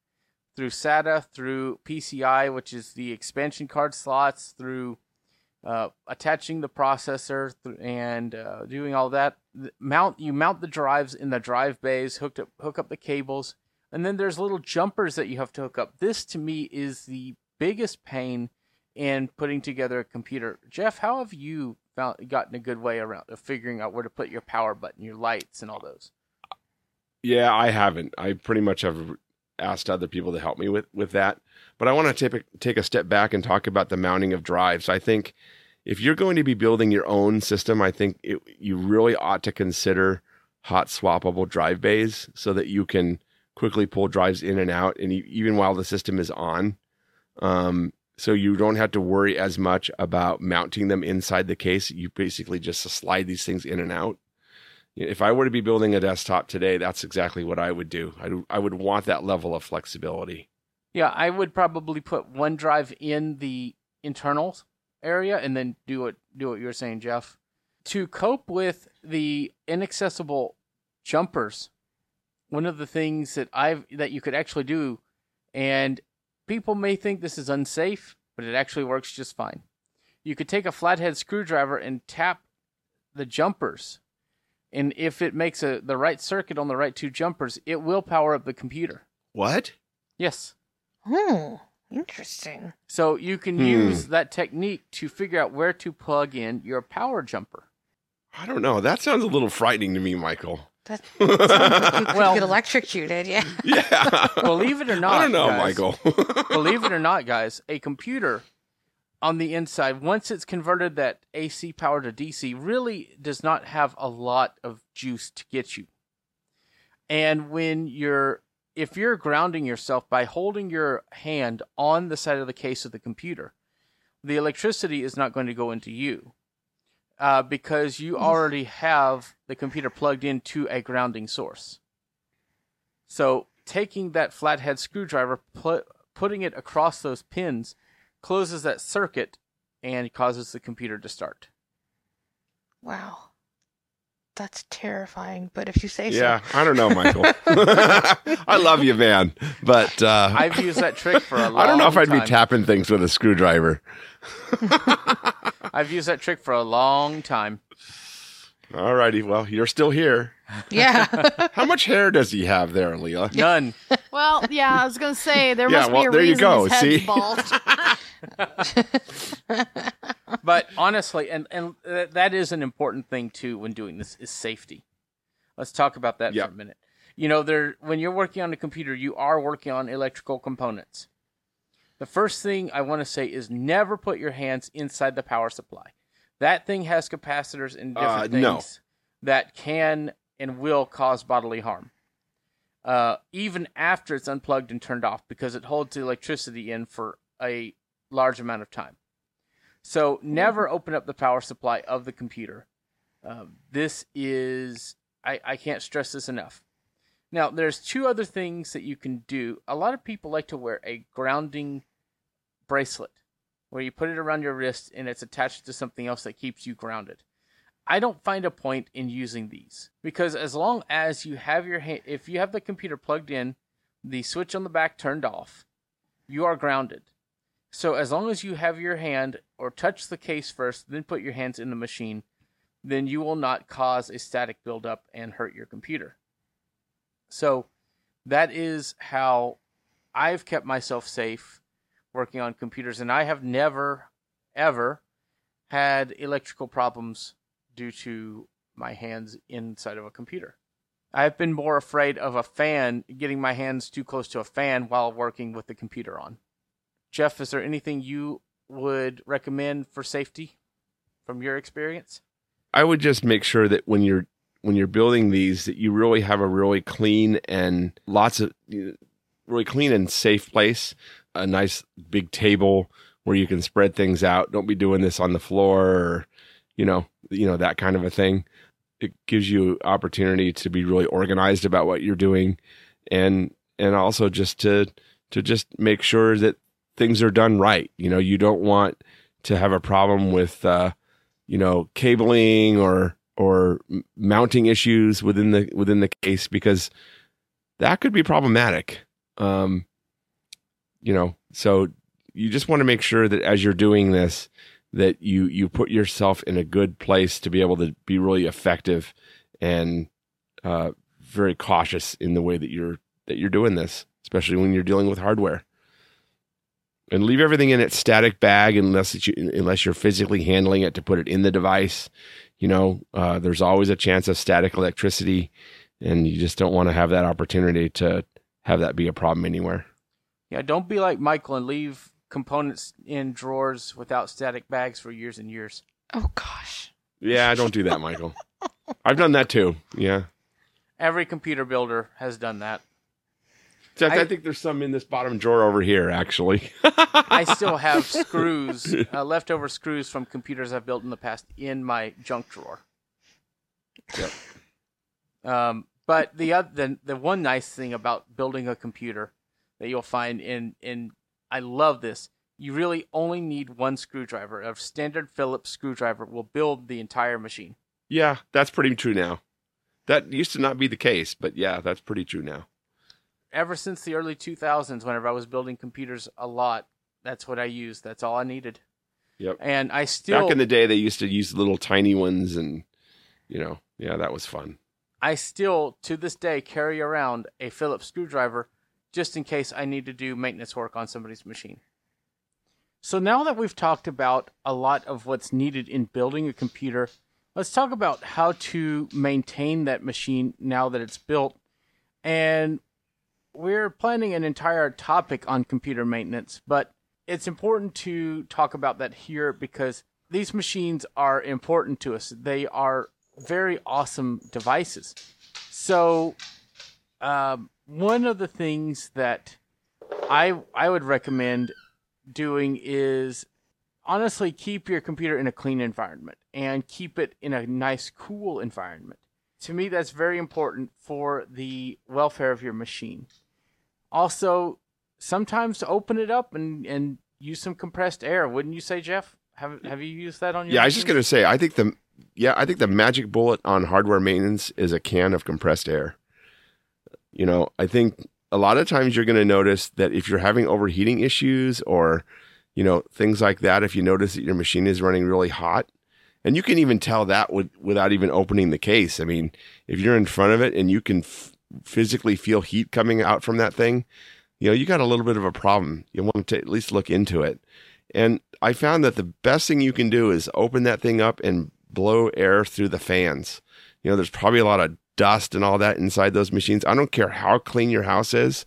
through SATA, through PCI, which is the expansion card slots, through uh, attaching the processor th- and uh, doing all that, th- mount you mount the drives in the drive bays, hooked up, hook up the cables, and then there's little jumpers that you have to hook up. This to me is the biggest pain in putting together a computer. Jeff, how have you found gotten a good way around of figuring out where to put your power button, your lights, and all those? Yeah, I haven't. I pretty much have asked other people to help me with with that. But I want to take a, take a step back and talk about the mounting of drives. I think if you're going to be building your own system, I think it, you really ought to consider hot swappable drive bays so that you can quickly pull drives in and out, and even while the system is on. Um, so you don't have to worry as much about mounting them inside the case. You basically just slide these things in and out. If I were to be building a desktop today, that's exactly what I would do. I, I would want that level of flexibility. Yeah, I would probably put one drive in the internals area and then do what do what you're saying, Jeff. To cope with the inaccessible jumpers, one of the things that I've that you could actually do, and people may think this is unsafe, but it actually works just fine. You could take a flathead screwdriver and tap the jumpers, and if it makes a the right circuit on the right two jumpers, it will power up the computer. What? Yes. Hmm. Interesting. So you can Hmm. use that technique to figure out where to plug in your power jumper. I don't know. That sounds a little frightening to me, Michael. That sounds you could Well- get electrocuted. Yeah. *laughs* yeah. Believe it or not, I don't know, guys, Michael. *laughs* believe it or not, guys, a computer on the inside, once it's converted that AC power to DC, really does not have a lot of juice to get you. And when you're, if you're grounding yourself by holding your hand on the side of the case of the computer, the electricity is not going to go into you uh, because you already have the computer plugged into a grounding source. So taking that flathead screwdriver, pl- putting it across those pins, closes that circuit and causes the computer to start. Wow. That's terrifying. But if you say so yeah, I don't know, Michael. *laughs* *laughs* I love you, man, but uh, I've used that trick for a long *laughs* I don't know if I'd time. be tapping things with a screwdriver. I've used that trick for a long time. All righty. Well, you're still here. Yeah. *laughs* How much hair does he have there, Leah? None. Well, yeah, I was gonna say there Yeah, must well, be a there you reason go, his head's see? bald. *laughs* *laughs* but honestly, and and that is an important thing too when doing this is safety. Let's talk about that Yeah. for a minute. You know, there when you're working on a computer, you are working on electrical components. The first thing I want to say is never put your hands inside the power supply. That thing has capacitors and different Uh, no. things that can and will cause bodily harm. Uh, even after it's unplugged and turned off, because it holds the electricity in for a large amount of time. So never open up the power supply of the computer. Um, this is I, I can't stress this enough. Now there's two other things that you can do. A lot of people like to wear a grounding bracelet where you put it around your wrist and it's attached to something else that keeps you grounded. I don't find a point in using these because as long as you have your hand, if you have the computer plugged in, the switch on the back turned off, you are grounded. So as long as you have your hand or touch the case first, then put your hands in the machine, then you will not cause a static buildup and hurt your computer. So that is how I've kept myself safe working on computers, and I have never, ever had electrical problems due to my hands inside of a computer. I've been more afraid of a fan getting my hands too close to a fan while working with the computer on. Jeff, is there anything you would recommend for safety from your experience? I would just make sure that when you're when you're building these, that you really have a really clean and lots of really clean and safe place. A nice big table where you can spread things out. Don't be doing this on the floor or you know you know that kind of a thing. It gives you opportunity to be really organized about what you're doing, and and also just to to just make sure that things are done right. You know, you don't want to have a problem with uh, you know cabling or or mounting issues within the within the case because that could be problematic. Um, you know, so you just want to make sure that as you're doing this, that you you put yourself in a good place to be able to be really effective and uh, very cautious in the way that you're that you're doing this, especially when you're dealing with hardware. And leave everything in its static bag unless you, unless you're physically handling it to put it in the device. You know, uh, there's always a chance of static electricity, and you just don't want to have that opportunity to have that be a problem anywhere. Yeah, don't be like Michael and leave components in drawers without static bags for years and years. oh gosh. Yeah, don't do that, Michael. I've done that too. Yeah. Every computer builder has done that. In fact, I, I- think there's some in this bottom drawer over here, actually. *laughs* I still have *laughs* screws, uh, leftover screws from computers I've built in the past in my junk drawer. Yep. Um, but the, oth- the the one nice thing about building a computer that you'll find in in I love this. You really only need one screwdriver. A standard Phillips screwdriver will build the entire machine. yeah, that's pretty true now. That used to not be the case, but yeah, that's pretty true now. Ever since the early 2000s, whenever I was building computers a lot, that's what I used. That's all I needed. Yep. And I still Back in the day, they used to use little tiny ones, and you know, yeah, that was fun. I still, to this day, carry around a Phillips screwdriver just in case I need to do maintenance work on somebody's machine. So now that we've talked about a lot of what's needed in building a computer, let's talk about how to maintain that machine now that it's built. And we're planning an entire topic on computer maintenance, but it's important to talk about that here because these machines are important to us. They are very awesome devices. So, um, one of the things that I I would recommend doing is honestly keep your computer in a clean environment and keep it in a nice cool environment. To me, that's very important for the welfare of your machine. Also, sometimes to open it up and and use some compressed air. Wouldn't you say, Jeff? Have Have you used that on your? Yeah, I was just gonna say, I think the yeah, I think the magic bullet on hardware maintenance is a can of compressed air. You know, I think a lot of times you're going to notice that if you're having overheating issues or you know things like that, if you notice that your machine is running really hot And you can even tell that with, without even opening the case. I mean, if you're in front of it and you can f- physically feel heat coming out from that thing, you know, you got a little bit of a problem. You want to at least look into it. And I found that the best thing you can do is open that thing up and blow air through the fans. You know, there's probably a lot of dust and all that inside those machines. I don't care how clean your house is.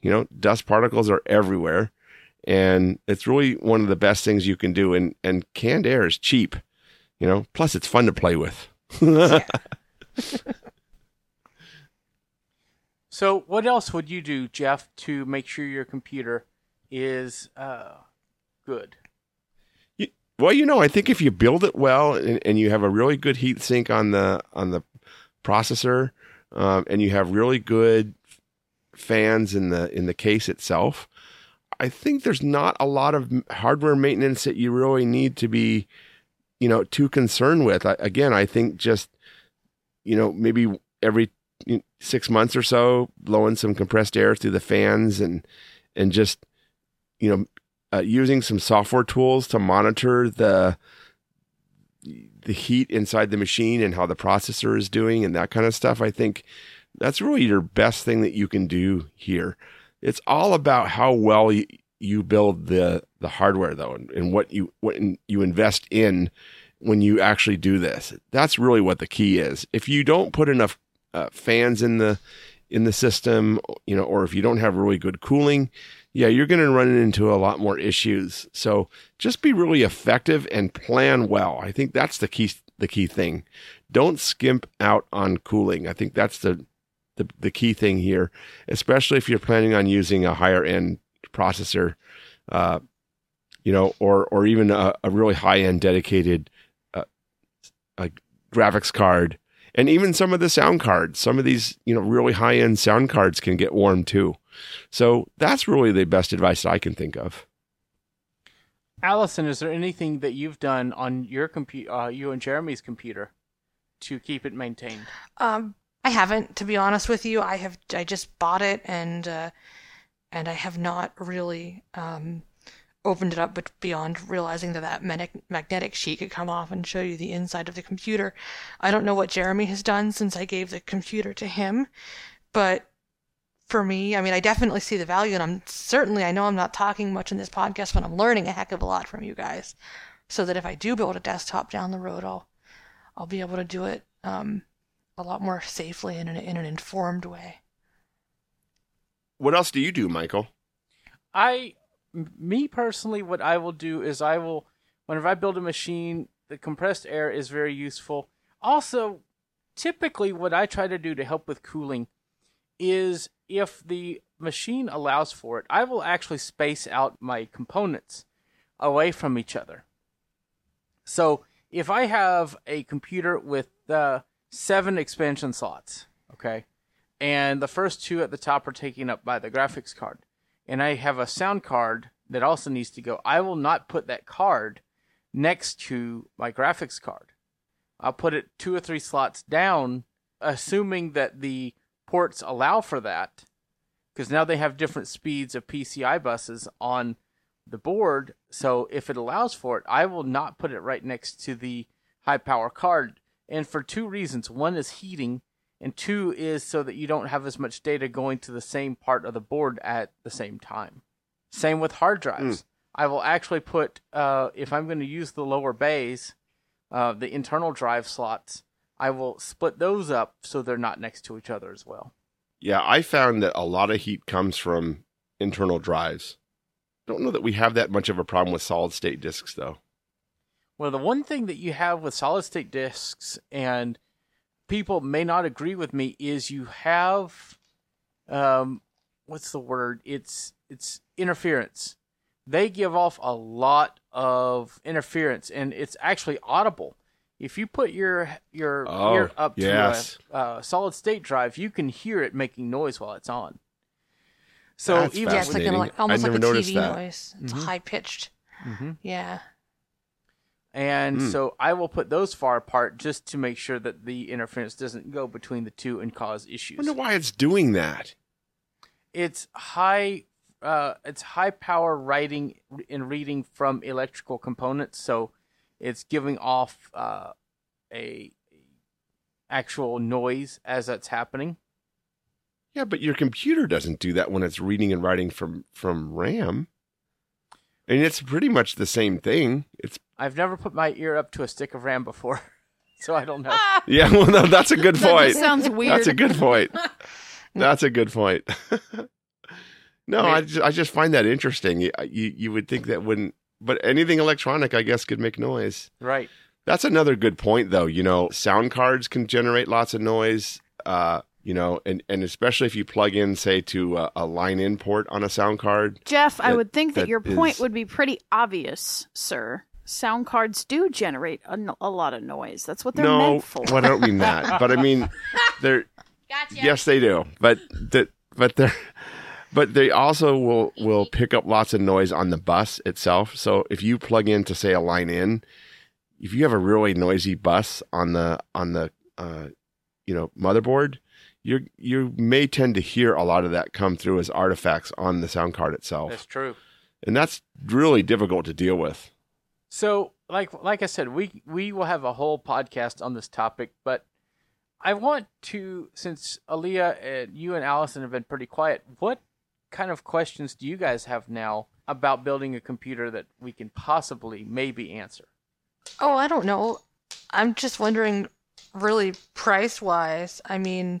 You know, dust particles are everywhere. And it's really one of the best things you can do. And, and canned air is cheap, you know, plus it's fun to play with. *laughs* So, what else would you do, Jeff, to make sure your computer is uh, good? Well, you know, I think if you build it well and, and you have a really good heat sink on the on the processor, um, and you have really good fans in the in the case itself, I think there's not a lot of hardware maintenance that you really need to be, you know, too concerned with. I, again, I think just, you know, maybe every six months or so, blowing some compressed air through the fans and and just, you know, uh, using some software tools to monitor the the heat inside the machine and how the processor is doing and that kind of stuff. I think that's really your best thing that you can do here. It's all about how well you, build the the hardware though, and, and what you what you invest in when you actually do this. That's really what the key is. If you don't put enough uh, fans in the in the system, you know, or if you don't have really good cooling, yeah, you're going to run into a lot more issues. So just be really effective and plan well. I think that's the key the key thing. Don't skimp out on cooling. I think that's the the, the key thing here, especially if you're planning on using a higher end processor, uh, you know, or or even a, a really high end dedicated uh, graphics card, and even some of the sound cards. Some of these, you know, really high end sound cards can get warm too. So that's really the best advice that I can think of. Allison, is there anything that you've done on your computer, uh, you and Jeremy's computer, to keep it maintained? Um, I haven't, to be honest with you. I have I just bought it and uh, and I have not really um, opened it up, but beyond realizing that that magnetic sheet could come off and show you the inside of the computer. I don't know what Jeremy has done since I gave the computer to him, but for me, I mean, I definitely see the value, and I'm certainly I know I'm not talking much in this podcast, but I'm learning a heck of a lot from you guys, so that if I do build a desktop down the road, I'll I'll be able to do it um, a lot more safely and in, in an informed way. What else do you do, Michael? I, me personally, what I will do is I will, whenever I build a machine, the compressed air is very useful. Also, typically, what I try to do to help with cooling is if the machine allows for it, I will actually space out my components away from each other. So if I have a computer with uh, seven expansion slots, okay, and the first two at the top are taken up by the graphics card, and I have a sound card that also needs to go, I will not put that card next to my graphics card. I'll put it two or three slots down, assuming that the ports allow for that, because now they have different speeds of PCI buses on the board. So if it allows for it, I will not put it right next to the high power card. And for two reasons. One is heating, and two is so that you don't have as much data going to the same part of the board at the same time. Same with hard drives. Mm. I will actually put, uh, if I'm going to use the lower bays, uh, the internal drive slots, I will split those up so they're not next to each other as well. Yeah, I found that a lot of heat comes from internal drives. Don't know that we have that much of a problem with solid state disks, though. Well, the one thing that you have with solid state disks, and people may not agree with me, is you have, um, what's the word? It's it's interference. They give off a lot of interference, and it's actually audible. If you put your your oh, ear up yes. to a, a solid state drive, you can hear it making noise while it's on. So That's even yeah, it's like, like almost like a TV that. noise. It's mm-hmm. high pitched. Mm-hmm. Yeah. And mm. so I will put those far apart just to make sure that the interference doesn't go between the two and cause issues. I wonder why it's doing that. It's high uh, it's high power writing and reading from electrical components. So it's giving off uh, a actual noise as that's happening. Yeah, but your computer doesn't do that when it's reading and writing from from RAM. And it's pretty much the same thing. It's I've never put my ear up to a stick of RAM before, *laughs* so I don't know. Ah, yeah, *laughs* well, no, that's a good that point. just sounds *laughs* weird. That's a good point. That's a good point. no, I just, I just find that interesting. You, you you would think that wouldn't, but anything electronic, I guess, could make noise. Right. That's another good point, though. You know, sound cards can generate lots of noise. Uh, you know, and and especially if you plug in, say, to a, a line in port on a sound card. Jeff, I would think that, that your point is- would be pretty obvious, sir. Sound cards do generate a lot of noise. That's what they're no, meant for. well, I don't mean that, but I mean, *laughs* they're Gotcha. yes, they do, but that but they're. But they also will will pick up lots of noise on the bus itself. So if you plug in to say a line in, if you have a really noisy bus on the on the uh, you know motherboard, you you may tend to hear a lot of that come through as artifacts on the sound card itself, That's true. and that's really difficult to deal with. So, like like I said, we we will have a whole podcast on this topic, but I want to, since Aleeha, and you and Allison have been pretty quiet, what kind of questions do you guys have now about building a computer that we can possibly maybe answer? Oh, I don't know. I'm just wondering, really, price wise. I mean,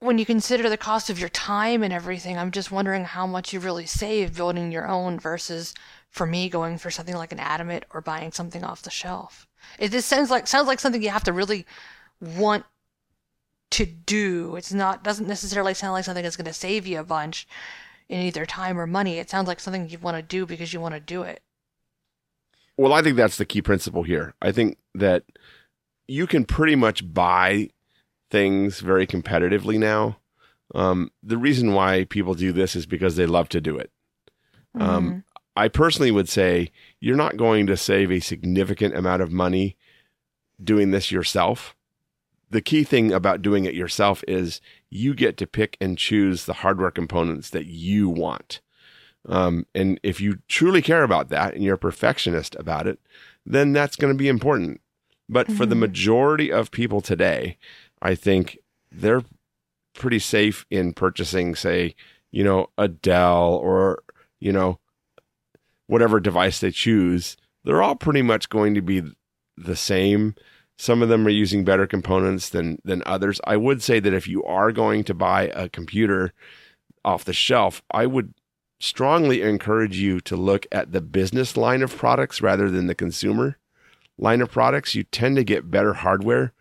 when you consider the cost of your time and everything, I'm just wondering how much you really save building your own versus, for me, going for something like an Adamant or buying something off the shelf. It just sounds like sounds like something you have to really want to do. It's not doesn't necessarily sound like something that's going to save you a bunch in either time or money. It sounds like something you want to do because you want to do it. Well, I think that's the key principle here. I think that you can pretty much buy things very competitively now. Um, the reason why people do this is because they love to do it. Um, I personally would say you're not going to save a significant amount of money doing this yourself. The key thing about doing it yourself is you get to pick and choose the hardware components that you want. Um, and if you truly care about that and you're a perfectionist about it, then that's going to be important. But for the Mhm. majority of people today, I think they're pretty safe in purchasing, say, you know, a Dell or, you know, whatever device they choose. They're all pretty much going to be the same. Some of them are using better components than than others. I would say that if you are going to buy a computer off the shelf, I would strongly encourage you to look at the business line of products rather than the consumer line of products. You tend to get better hardware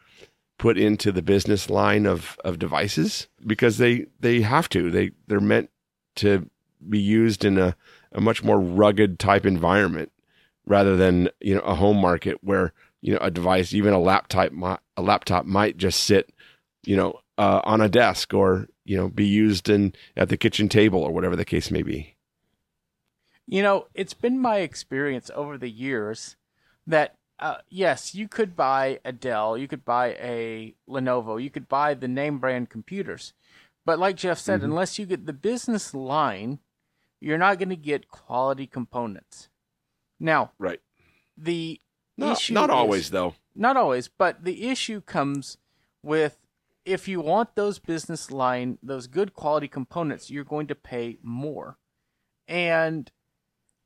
put into the business line of, of devices because they, they have to. They they're meant to be used in a, a much more rugged type environment rather than you know a home market where you know a device even a laptop a laptop might just sit you know uh, on a desk or you know be used in at the kitchen table or whatever the case may be. You know, it's been my experience over the years that uh, yes, you could buy a Dell, you could buy a Lenovo, you could buy the name brand computers, but like Jeff said, Mhm. unless you get the business line, you're not going to get quality components. Now, Right. the Not, not is- always though. not always, but the issue comes with if you want those business line, those good quality components, you're going to pay more. And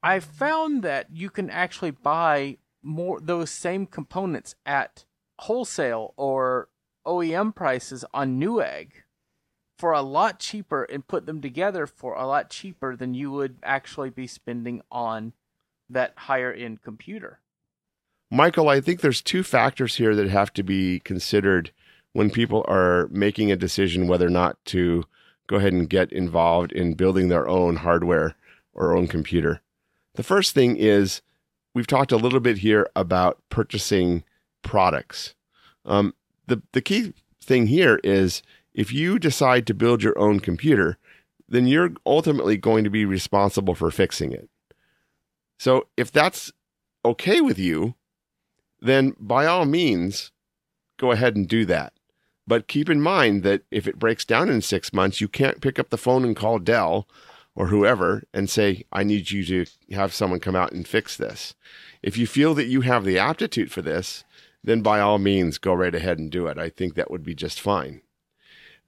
I found that you can actually buy more those same components at wholesale or OEM prices on Newegg for a lot cheaper and put them together for a lot cheaper than you would actually be spending on that higher end computer. Michael, I think there's two factors here that have to be considered when people are making a decision whether or not to go ahead and get involved in building their own hardware or own computer. The first thing is we've talked a little bit here about purchasing products. Um, the the key thing here is if you decide to build your own computer, then you're ultimately going to be responsible for fixing it. So if that's okay with you, then by all means, go ahead and do that. But keep in mind that if it breaks down in six months, you can't pick up the phone and call Dell or whoever and say, I need you to have someone come out and fix this. If you feel that you have the aptitude for this, then by all means go right ahead and do it. I think that would be just fine.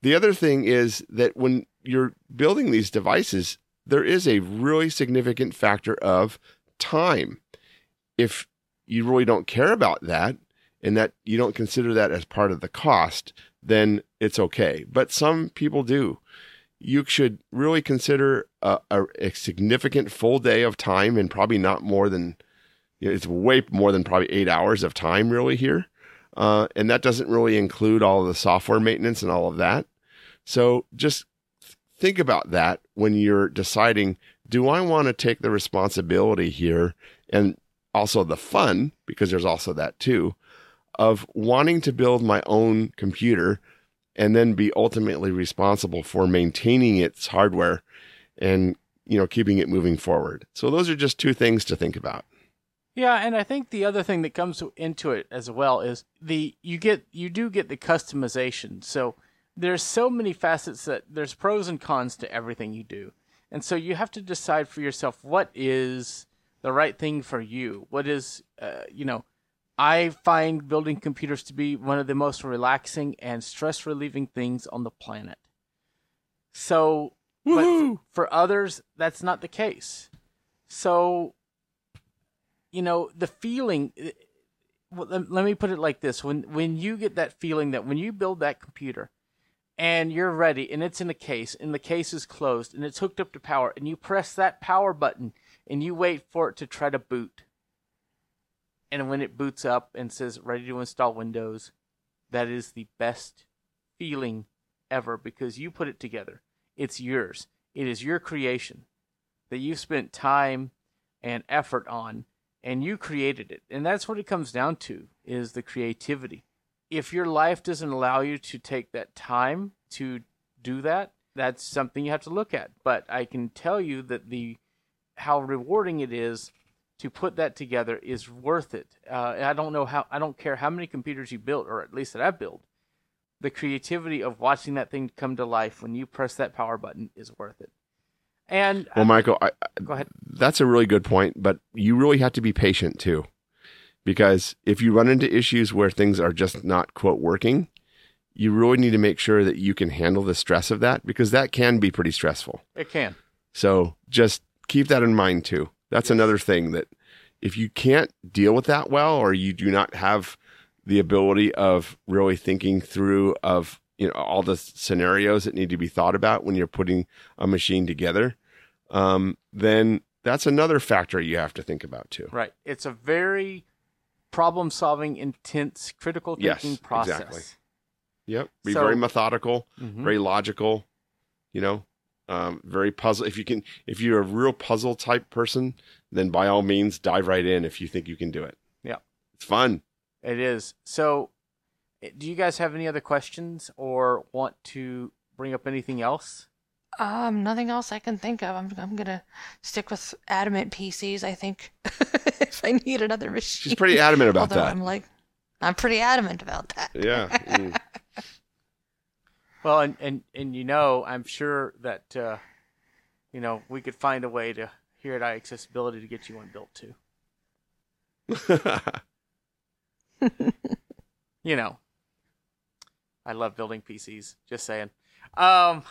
The other thing is that when you're building these devices, there is a really significant factor of time. If you really don't care about that and that you don't consider that as part of the cost, then it's okay. But some people do. You should really consider a, a, a significant full day of time and probably not more than, you know, it's way more than probably eight hours of time really here. Uh, and that doesn't really include all of the software maintenance and all of that. So just think about that when you're deciding do I want to take the responsibility here and also the fun, because there's also that too, of wanting to build my own computer and then be ultimately responsible for maintaining its hardware and you know keeping it moving forward. So those are just two things to think about. Yeah, and I think the other thing that comes into it as well is the you get you do get the customization. So there's so many facets that there's pros and cons to everything you do. And so you have to decide for yourself what is the right thing for you. What is, uh, you know, I find building computers to be one of the most relaxing and stress relieving things on the planet. So, but for others, that's not the case. So, you know, the feeling. Uh, well, let, let me put it like this: when when you get that feeling that when you build that computer, and you're ready and it's in a case and the case is closed and it's hooked up to power and you press that power button and you wait for it to try to boot. And when it boots up and says ready to install windows that is the best feeling ever because you put it together. It's yours. It is your creation that you've spent time and effort on and you created it. And that's what it comes down to is the creativity. If your life doesn't allow you to take that time to do that, that's something you have to look at. But I can tell you that the how rewarding it is to put that together is worth it. Uh, I don't know how I don't care how many computers you built, or at least that I've built. The creativity of watching that thing come to life when you press that power button is worth it. And well, Michael, I, go ahead. That's a really good point, but you really have to be patient too because if you run into issues where things are just not quote working, you really need to make sure that you can handle the stress of that because that can be pretty stressful. It can. So just keep that in mind too. That's another thing that if you can't deal with that well or you do not have the ability of really thinking through of you know all the scenarios that need to be thought about when you're putting a machine together um, then that's another factor you have to think about too right it's a very problem solving, intense, critical thinking yes, process. Exactly. Yep. Be so, very methodical, mm-hmm. very logical, you know, um, very puzzle. If you can, if you're a real puzzle type person, then by all means dive right in if you think you can do it. Yeah. It's fun. It is. So, eh, do you guys have any other questions or want to bring up anything else? Um, nothing else I can think of. I'm I'm gonna stick with adamant PCs. I think *laughs* if I need another machine. She's pretty adamant about Although that. I'm like, I'm pretty adamant about that. Yeah. *laughs* Mm. Well, and, and and you know, I'm sure that uh, you know we could find a way to here at iAccessibility to get you one built too. *laughs* you know, I love building PCs. Just saying. Um.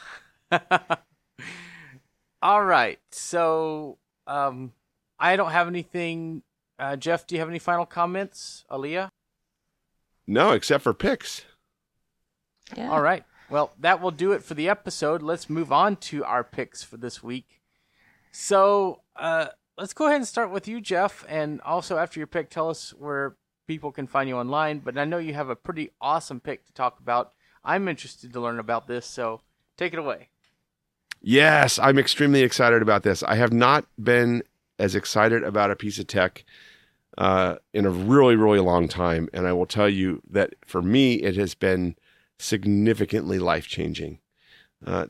*laughs* All right. So, um, I don't have anything. Uh, Jeff, do you have any final comments? Aleeha? No, except for picks. Yeah. All right. Well, that will do it for the episode. Let's move on to our picks for this week. So, uh, let's go ahead and start with you, Jeff. And also, after your pick, tell us where people can find you online. But I know you have a pretty awesome pick to talk about. I'm interested to learn about this. So, take it away. Yes, I'm extremely excited about this. I have not been as excited about a piece of tech uh, in a really, really long time. And I will tell you that for me, it has been significantly life changing. Uh,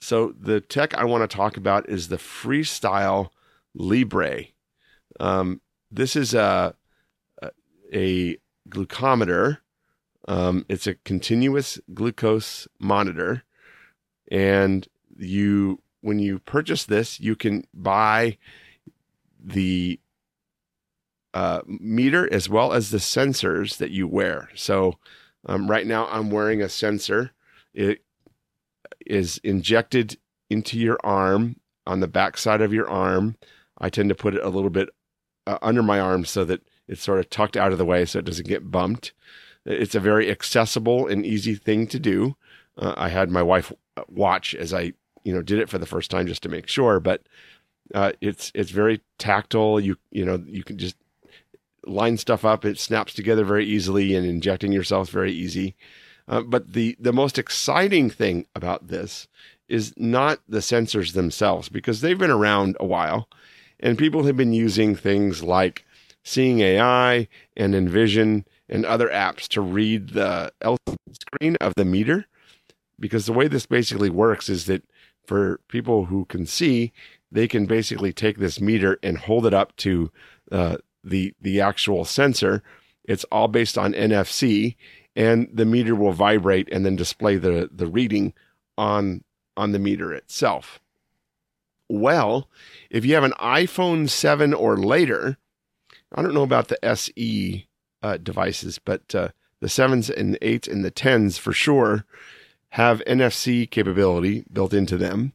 so, the tech I want to talk about is the Freestyle Libre. Um, this is a, a glucometer, um, it's a continuous glucose monitor. And you when you purchase this, you can buy the uh, meter as well as the sensors that you wear. So um, right now, I'm wearing a sensor. It is injected into your arm on the backside of your arm. I tend to put it a little bit uh, under my arm so that it's sort of tucked out of the way so it doesn't get bumped. It's a very accessible and easy thing to do. Uh, I had my wife watch as I, you know, did it for the first time just to make sure, but uh, it's it's very tactile. You you know you can just line stuff up. It snaps together very easily, and injecting yourself very easy. Uh, but the the most exciting thing about this is not the sensors themselves because they've been around a while, and people have been using things like Seeing AI and Envision and other apps to read the LCD screen of the meter. Because the way this basically works is that for people who can see, they can basically take this meter and hold it up to uh, the the actual sensor. It's all based on NFC, and the meter will vibrate and then display the the reading on on the meter itself. Well, if you have an iPhone 7 or later, I don't know about the SE uh, devices, but uh, the 7s and 8s and the 10s for sure have NFC capability built into them.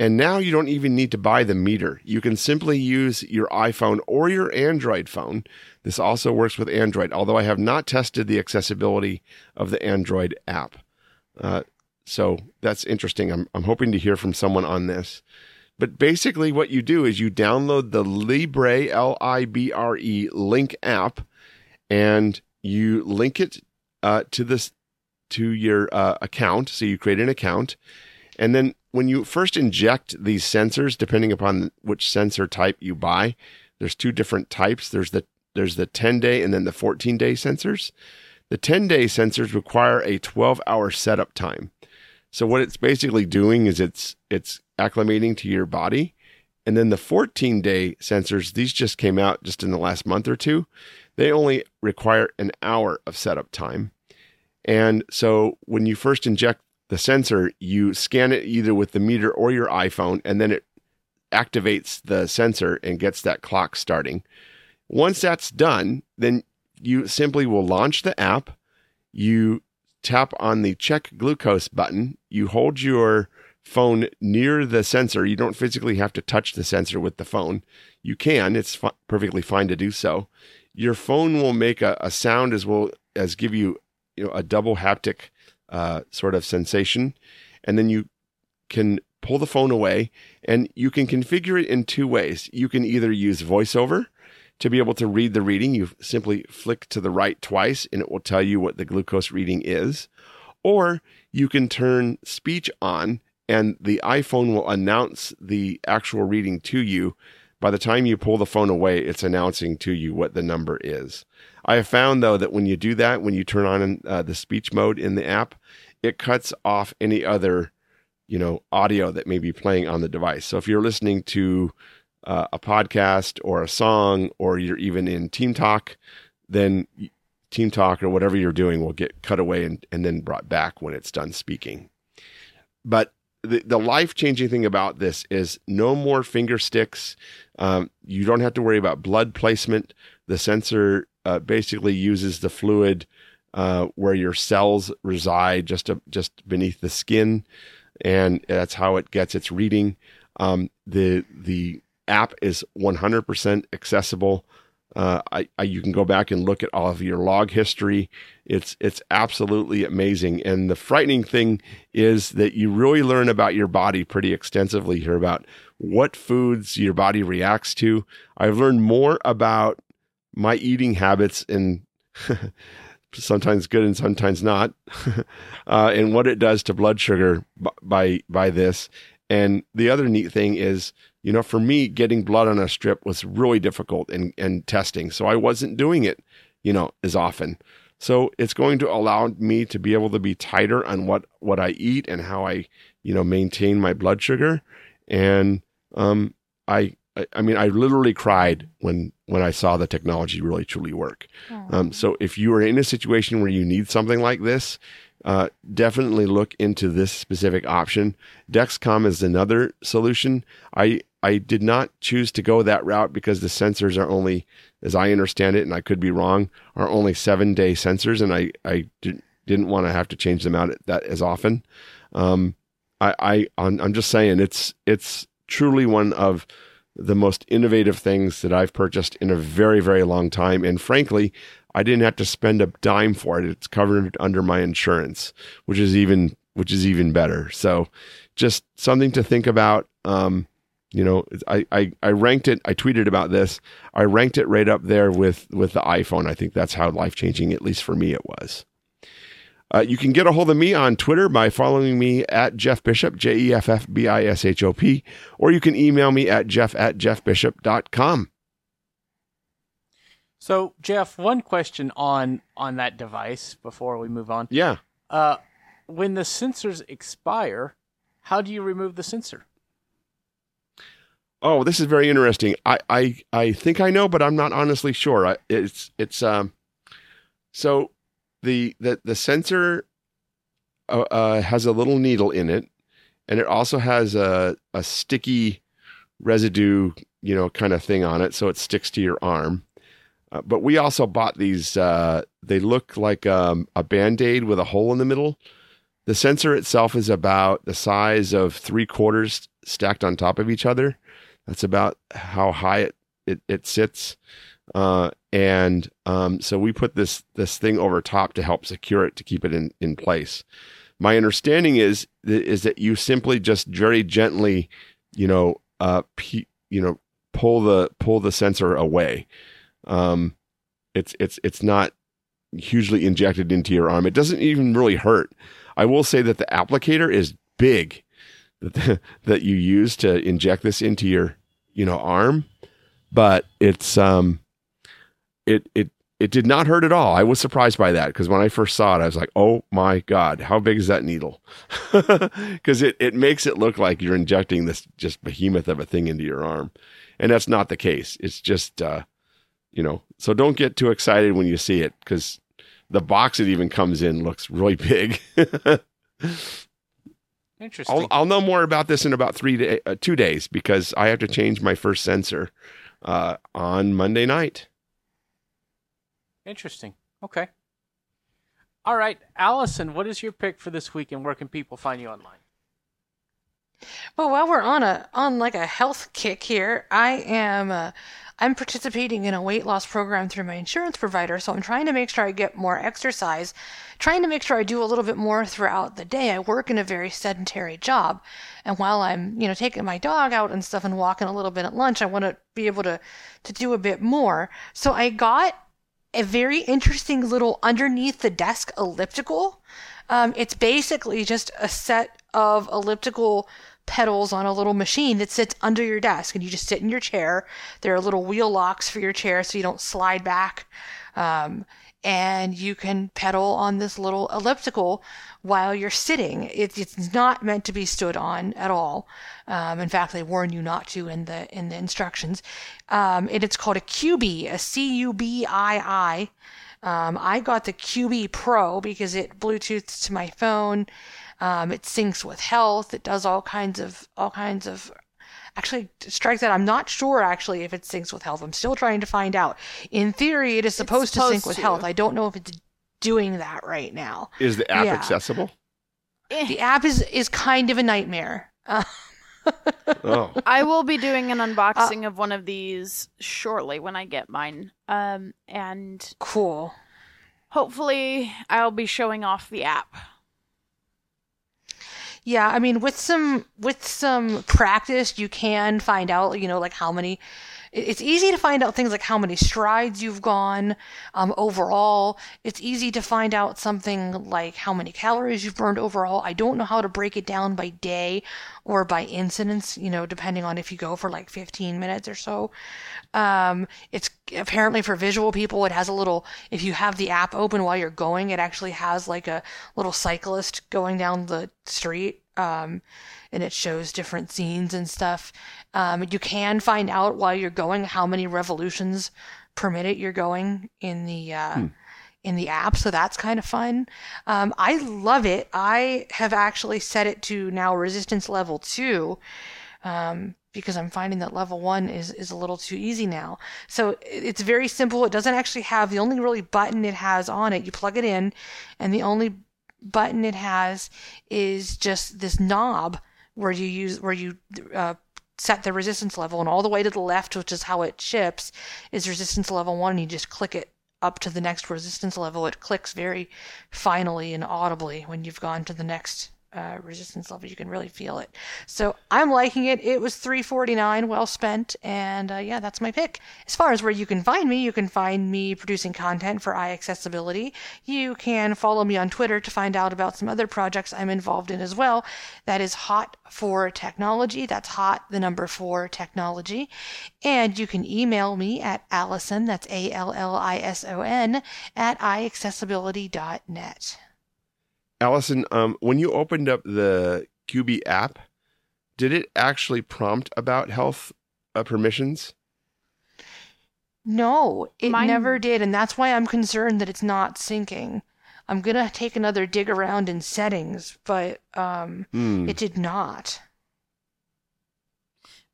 And now you don't even need to buy the meter. You can simply use your iPhone or your Android phone. This also works with Android, although I have not tested the accessibility of the Android app. Uh, so that's interesting. I'm, I'm hoping to hear from someone on this. But basically, what you do is you download the Libre, L I B R E, Link app, and you link it uh, to this to your uh, account. So you create an account, and then when you first inject these sensors, depending upon which sensor type you buy, there's two different types. There's the there's the 10 day and then the 14 day sensors. The 10 day sensors require a 12 hour setup time. So what it's basically doing is it's it's acclimating to your body. And then the 14 day sensors, these just came out just in the last month or two. They only require an hour of setup time. And so when you first inject the sensor, you scan it either with the meter or your iPhone, and then it activates the sensor and gets that clock starting. Once that's done, then you simply will launch the app. You tap on the check glucose button. You hold your phone near the sensor. You don't physically have to touch the sensor with the phone. You can, it's perfectly fine to do so. Your phone will make a, a sound as well as give you, you know, a double haptic uh, sort of sensation. And then you can pull the phone away and you can configure it in two ways. You can either use voiceover to be able to read the reading. You simply flick to the right twice and it will tell you what the glucose reading is. Or you can turn speech on and the iPhone will announce the actual reading to you. By the time you pull the phone away, it's announcing to you what the number is. I have found though that when you do that, when you turn on uh, the speech mode in the app, it cuts off any other, you know, audio that may be playing on the device. So if you're listening to uh, a podcast or a song, or you're even in Team Talk, then Team Talk or whatever you're doing will get cut away and, and then brought back when it's done speaking. But the, the life changing thing about this is no more finger sticks. Um, you don't have to worry about blood placement. The sensor uh, basically uses the fluid uh, where your cells reside, just a, just beneath the skin, and that's how it gets its reading. Um, the the app is 100% accessible. Uh, I, I, you can go back and look at all of your log history. It's it's absolutely amazing. And the frightening thing is that you really learn about your body pretty extensively here about what foods your body reacts to. I've learned more about my eating habits and *laughs* sometimes good and sometimes not, *laughs* uh, and what it does to blood sugar by by this. And the other neat thing is, you know, for me, getting blood on a strip was really difficult and and testing, so I wasn't doing it, you know, as often. So it's going to allow me to be able to be tighter on what what I eat and how I, you know, maintain my blood sugar. And um, I I mean, I literally cried when when I saw the technology really truly work. Um, so if you are in a situation where you need something like this, uh, definitely look into this specific option. Dexcom is another solution. I I did not choose to go that route because the sensors are only, as I understand it, and I could be wrong, are only seven day sensors, and I I did, didn't want to have to change them out that as often. Um, I, I I'm just saying it's it's truly one of the most innovative things that I've purchased in a very very long time, and frankly, I didn't have to spend a dime for it. It's covered under my insurance, which is even which is even better. So, just something to think about. Um, you know, I, I, I ranked it. I tweeted about this. I ranked it right up there with with the iPhone. I think that's how life changing, at least for me, it was. Uh, you can get a hold of me on Twitter by following me at Jeff Bishop, J E F F B I S H O P, or you can email me at jeff at jeffbishop.com. So, Jeff, one question on on that device before we move on. Yeah. Uh, when the sensors expire, how do you remove the sensor? Oh, this is very interesting. I, I, I think I know, but I'm not honestly sure. I, it's it's um, so the the the sensor uh, uh, has a little needle in it, and it also has a a sticky residue, you know, kind of thing on it, so it sticks to your arm. Uh, but we also bought these. Uh, they look like um, a band aid with a hole in the middle. The sensor itself is about the size of three quarters stacked on top of each other. That's about how high it it, it sits. Uh, and um, so we put this this thing over top to help secure it to keep it in, in place. My understanding is is that you simply just very gently, you know, uh, pe- you know, pull the pull the sensor away. Um, it's it's it's not hugely injected into your arm. It doesn't even really hurt. I will say that the applicator is big that *laughs* that you use to inject this into your you know arm, but it's um it it it did not hurt at all. I was surprised by that because when I first saw it, I was like, "Oh my god, how big is that needle?" *laughs* Because it it makes it look like you're injecting this just behemoth of a thing into your arm, and that's not the case. It's just uh, you know. So don't get too excited when you see it because the box it even comes in looks really big. *laughs* Interesting. I'll, I'll know more about this in about three day, uh, two days because I have to change my first sensor uh, on Monday night. Interesting. Okay. All right, Allison, what is your pick for this week, and where can people find you online? Well, while we're on a on like a health kick here, I am uh, I'm participating in a weight loss program through my insurance provider, so I'm trying to make sure I get more exercise, trying to make sure I do a little bit more throughout the day. I work in a very sedentary job, and while I'm, you know, taking my dog out and stuff and walking a little bit at lunch, I want to be able to to do a bit more. So I got a very interesting little underneath the desk elliptical. Um, it's basically just a set of elliptical pedals on a little machine that sits under your desk, and you just sit in your chair. There are little wheel locks for your chair so you don't slide back. Um, and you can pedal on this little elliptical while you're sitting. It, it's not meant to be stood on at all. Um, in fact, they warn you not to in the in the instructions. Um, and it's called a Cubii, a C U B I I. Um, I got the Cubii Pro because it Bluetooths to my phone. Um, it syncs with health. It does all kinds of all kinds of. Actually, strike that. I'm not sure actually if it syncs with health. I'm still trying to find out. In theory, it is supposed, to sync supposed with health. I don't know if it's doing that right now. Is the app Yeah. accessible? The app is is kind of a nightmare. Uh, *laughs* Oh, I will be doing an unboxing of one of these shortly when I get mine. Um, and cool. hopefully I'll be showing off the app. Yeah, I mean, with some with some practice, you can find out, you know, like how many. It- It's easy to find out things like how many strides you've gone um, overall. It's easy to find out something like how many calories you've burned overall. I don't know how to break it down by day or by incidents, you know, depending on if you go for like 15 minutes or so. Um, it's apparently for visual people, it has a little, if you have the app open while you're going, it actually has like a little cyclist going down the street. Um, and it shows different scenes and stuff. Um, you can find out while you're going how many revolutions per minute you're going in the, uh, in the app, so that's kind of fun. Um, I love it. I have actually set it to now resistance level two. Um, because I'm finding that level one is, is a little too easy now. So it's very simple. It doesn't actually have the only really button it has on it. You plug it in, and the only button it has is just this knob where you use where you uh, set the resistance level, and all the way to the left, which is how it ships, is resistance level one. And you just click it up to the next resistance level. It clicks very finally and audibly when you've gone to the next uh, resistance level. You can really feel it. So I'm liking it. It was 349, well spent, and uh, yeah, that's my pick. As far as where you can find me, you can find me producing content for iAccessibility. You can follow me on Twitter to find out about some other projects I'm involved in as well. That is Hot for Technology. That's Hot, the number four technology. And you can email me at Allison, that's A L L I S O N, at iAccessibility.net. Allison, um, when you opened up the Cubii app, did it actually prompt about health uh, permissions? No, it Mine- never did, and that's why I'm concerned that it's not syncing. I'm gonna take another dig around in settings, but um, Hmm. it did not.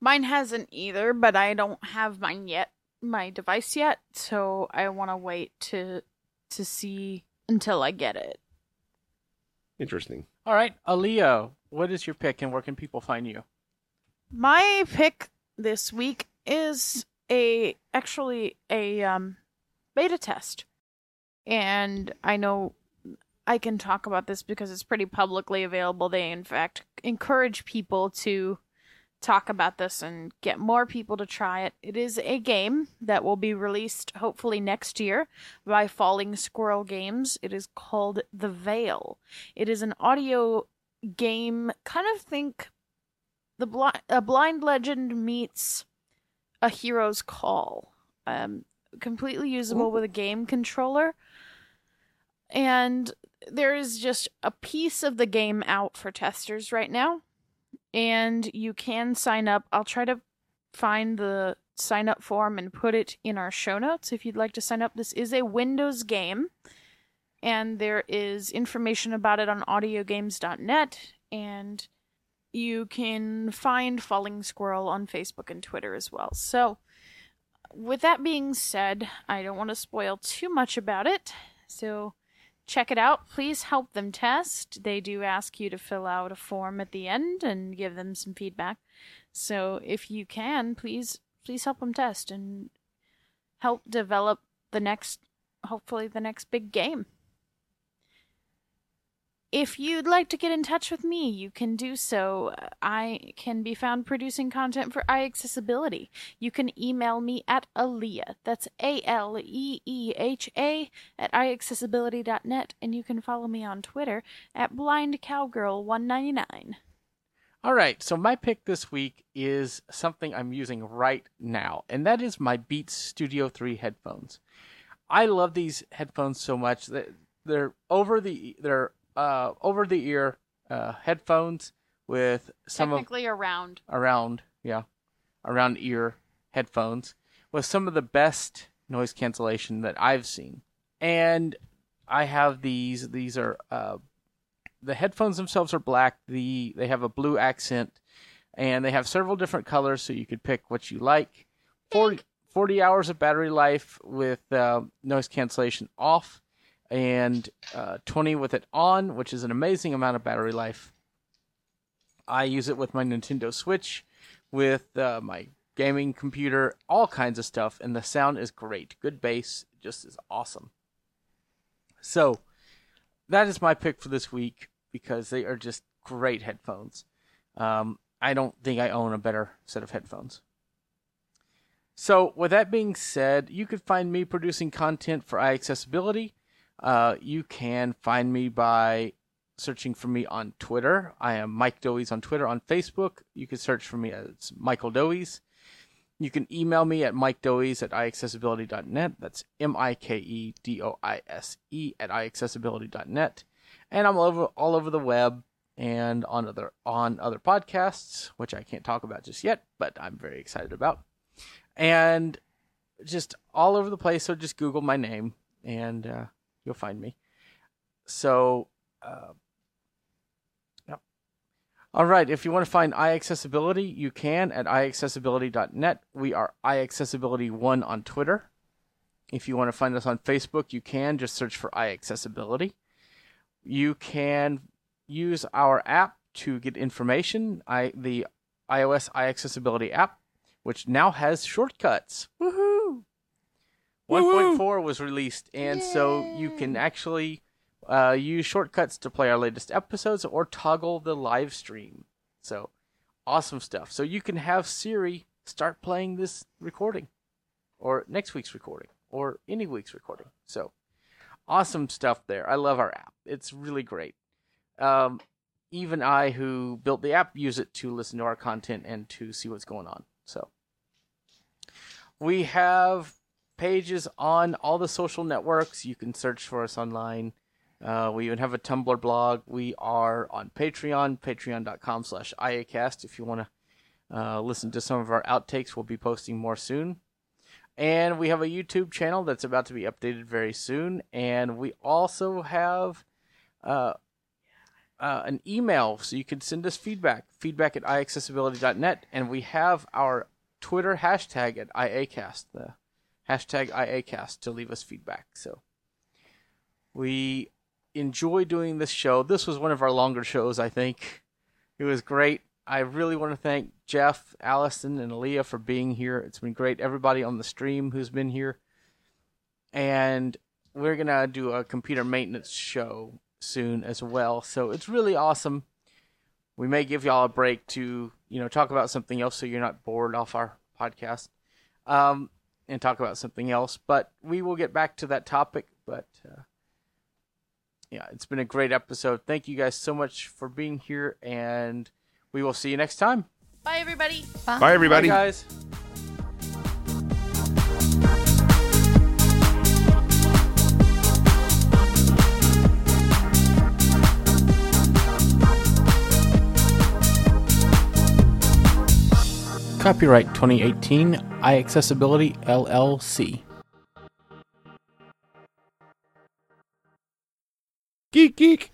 Mine hasn't either, but I don't have mine yet, my device yet, so I want to wait to to see until I get it. Interesting. All right, Aleeha, what is your pick and where can people find you? My pick this week is a actually a um beta test. And I know I can talk about this because it's pretty publicly available. They in fact encourage people to talk about this and get more people to try it. It is a game that will be released hopefully next year by Falling Squirrel Games. It is called The Veil. It is an audio game, kind of think the bli- a blind legend meets a hero's call. Um, completely usable with a game controller. And there is just a piece of the game out for testers right now. And you can sign up. I'll try to find the sign up form and put it in our show notes if you'd like to sign up. This is a Windows game. And there is information about it on audiogames.net. And you can find Falling Squirrel on Facebook and Twitter as well. So, with that being said, I don't want to spoil too much about it. So, check it out. Please help them test. They do ask you to fill out a form at the end and give them some feedback. So, if you can, please please help them test and help develop the next hopefully the next big game. If you'd like to get in touch with me, you can do so. I can be found producing content for iAccessibility. You can email me at Aleeha, that's A L E E H A, at iAccessibility.net, and you can follow me on Twitter at BlindCowgirl199. All right, so my pick this week is something I'm using right now, and that is my Beats Studio 3 headphones. I love these headphones so much that they're over the they're uh, over the ear uh, headphones with some of around. around yeah around ear headphones with some of the best noise cancellation that I've seen. And I have these these are uh, the headphones themselves are black. The they have a blue accent and they have several different colors so you could pick what you like. 40, 40 hours of battery life with uh, noise cancellation off and uh, 20 with it on, which is an amazing amount of battery life. I use it with my Nintendo Switch, with uh, my gaming computer, all kinds of stuff, and the sound is great. Good bass, just is awesome. So, that is my pick for this week because they are just great headphones. Um, I don't think I own a better set of headphones. So, with that being said, you could find me producing content for iAccessibility. Uh, you can find me by searching for me on Twitter. I am Mike Doise on Twitter. On Facebook, you can search for me as Michael Doise. You can email me at mikedoise at iAccessibility.net. That's M I K E D O I S E at iAccessibility.net. And I'm all over all over the web and on other on other podcasts, which I can't talk about just yet, but I'm very excited about. And just all over the place, so just Google my name and uh, you'll find me. So, uh. All right. If you want to find iAccessibility, you can at iAccessibility.net. We are iAccessibility1 on Twitter. If you want to find us on Facebook, you can just search for iAccessibility. You can use our app to get information. I the iOS iAccessibility app, which now has shortcuts. Woohoo! 1.4 was released, and so you can actually uh, use shortcuts to play our latest episodes or toggle the live stream. So awesome stuff. So you can have Siri start playing this recording, or next week's recording, or any week's recording. So awesome stuff there. I love our app. It's really great. Um, even I, who built the app, use it to listen to our content and to see what's going on. So we have pages on all the social networks. You can search for us online. Uh, we even have a Tumblr blog. We are on Patreon, patreon.com slash iacast. If you want to uh, listen to some of our outtakes, we'll be posting more soon. And we have a YouTube channel that's about to be updated very soon. And we also have uh, uh, an email so you can send us feedback feedback at iaccessibility.net and we have our twitter hashtag at iacast the hashtag iacast to leave us feedback. So we enjoy doing this show. This was one of our longer shows i think. It was great. I really want to thank jeff allison and Aleeha for being here. It's been great. Everybody on the stream who's been here. And we're gonna do a computer maintenance show soon as well. So it's really awesome. We may give y'all a break to, you know, talk about something else so you're not bored off our podcast. Um, and talk about something else, but we will get back to that topic. But uh, yeah, it's been a great episode. Thank you guys so much for being here, and we will see you next time. Bye, everybody. Bye, everybody. Bye, guys. Copyright 2018 iAccessibility LLC. Geek, geek.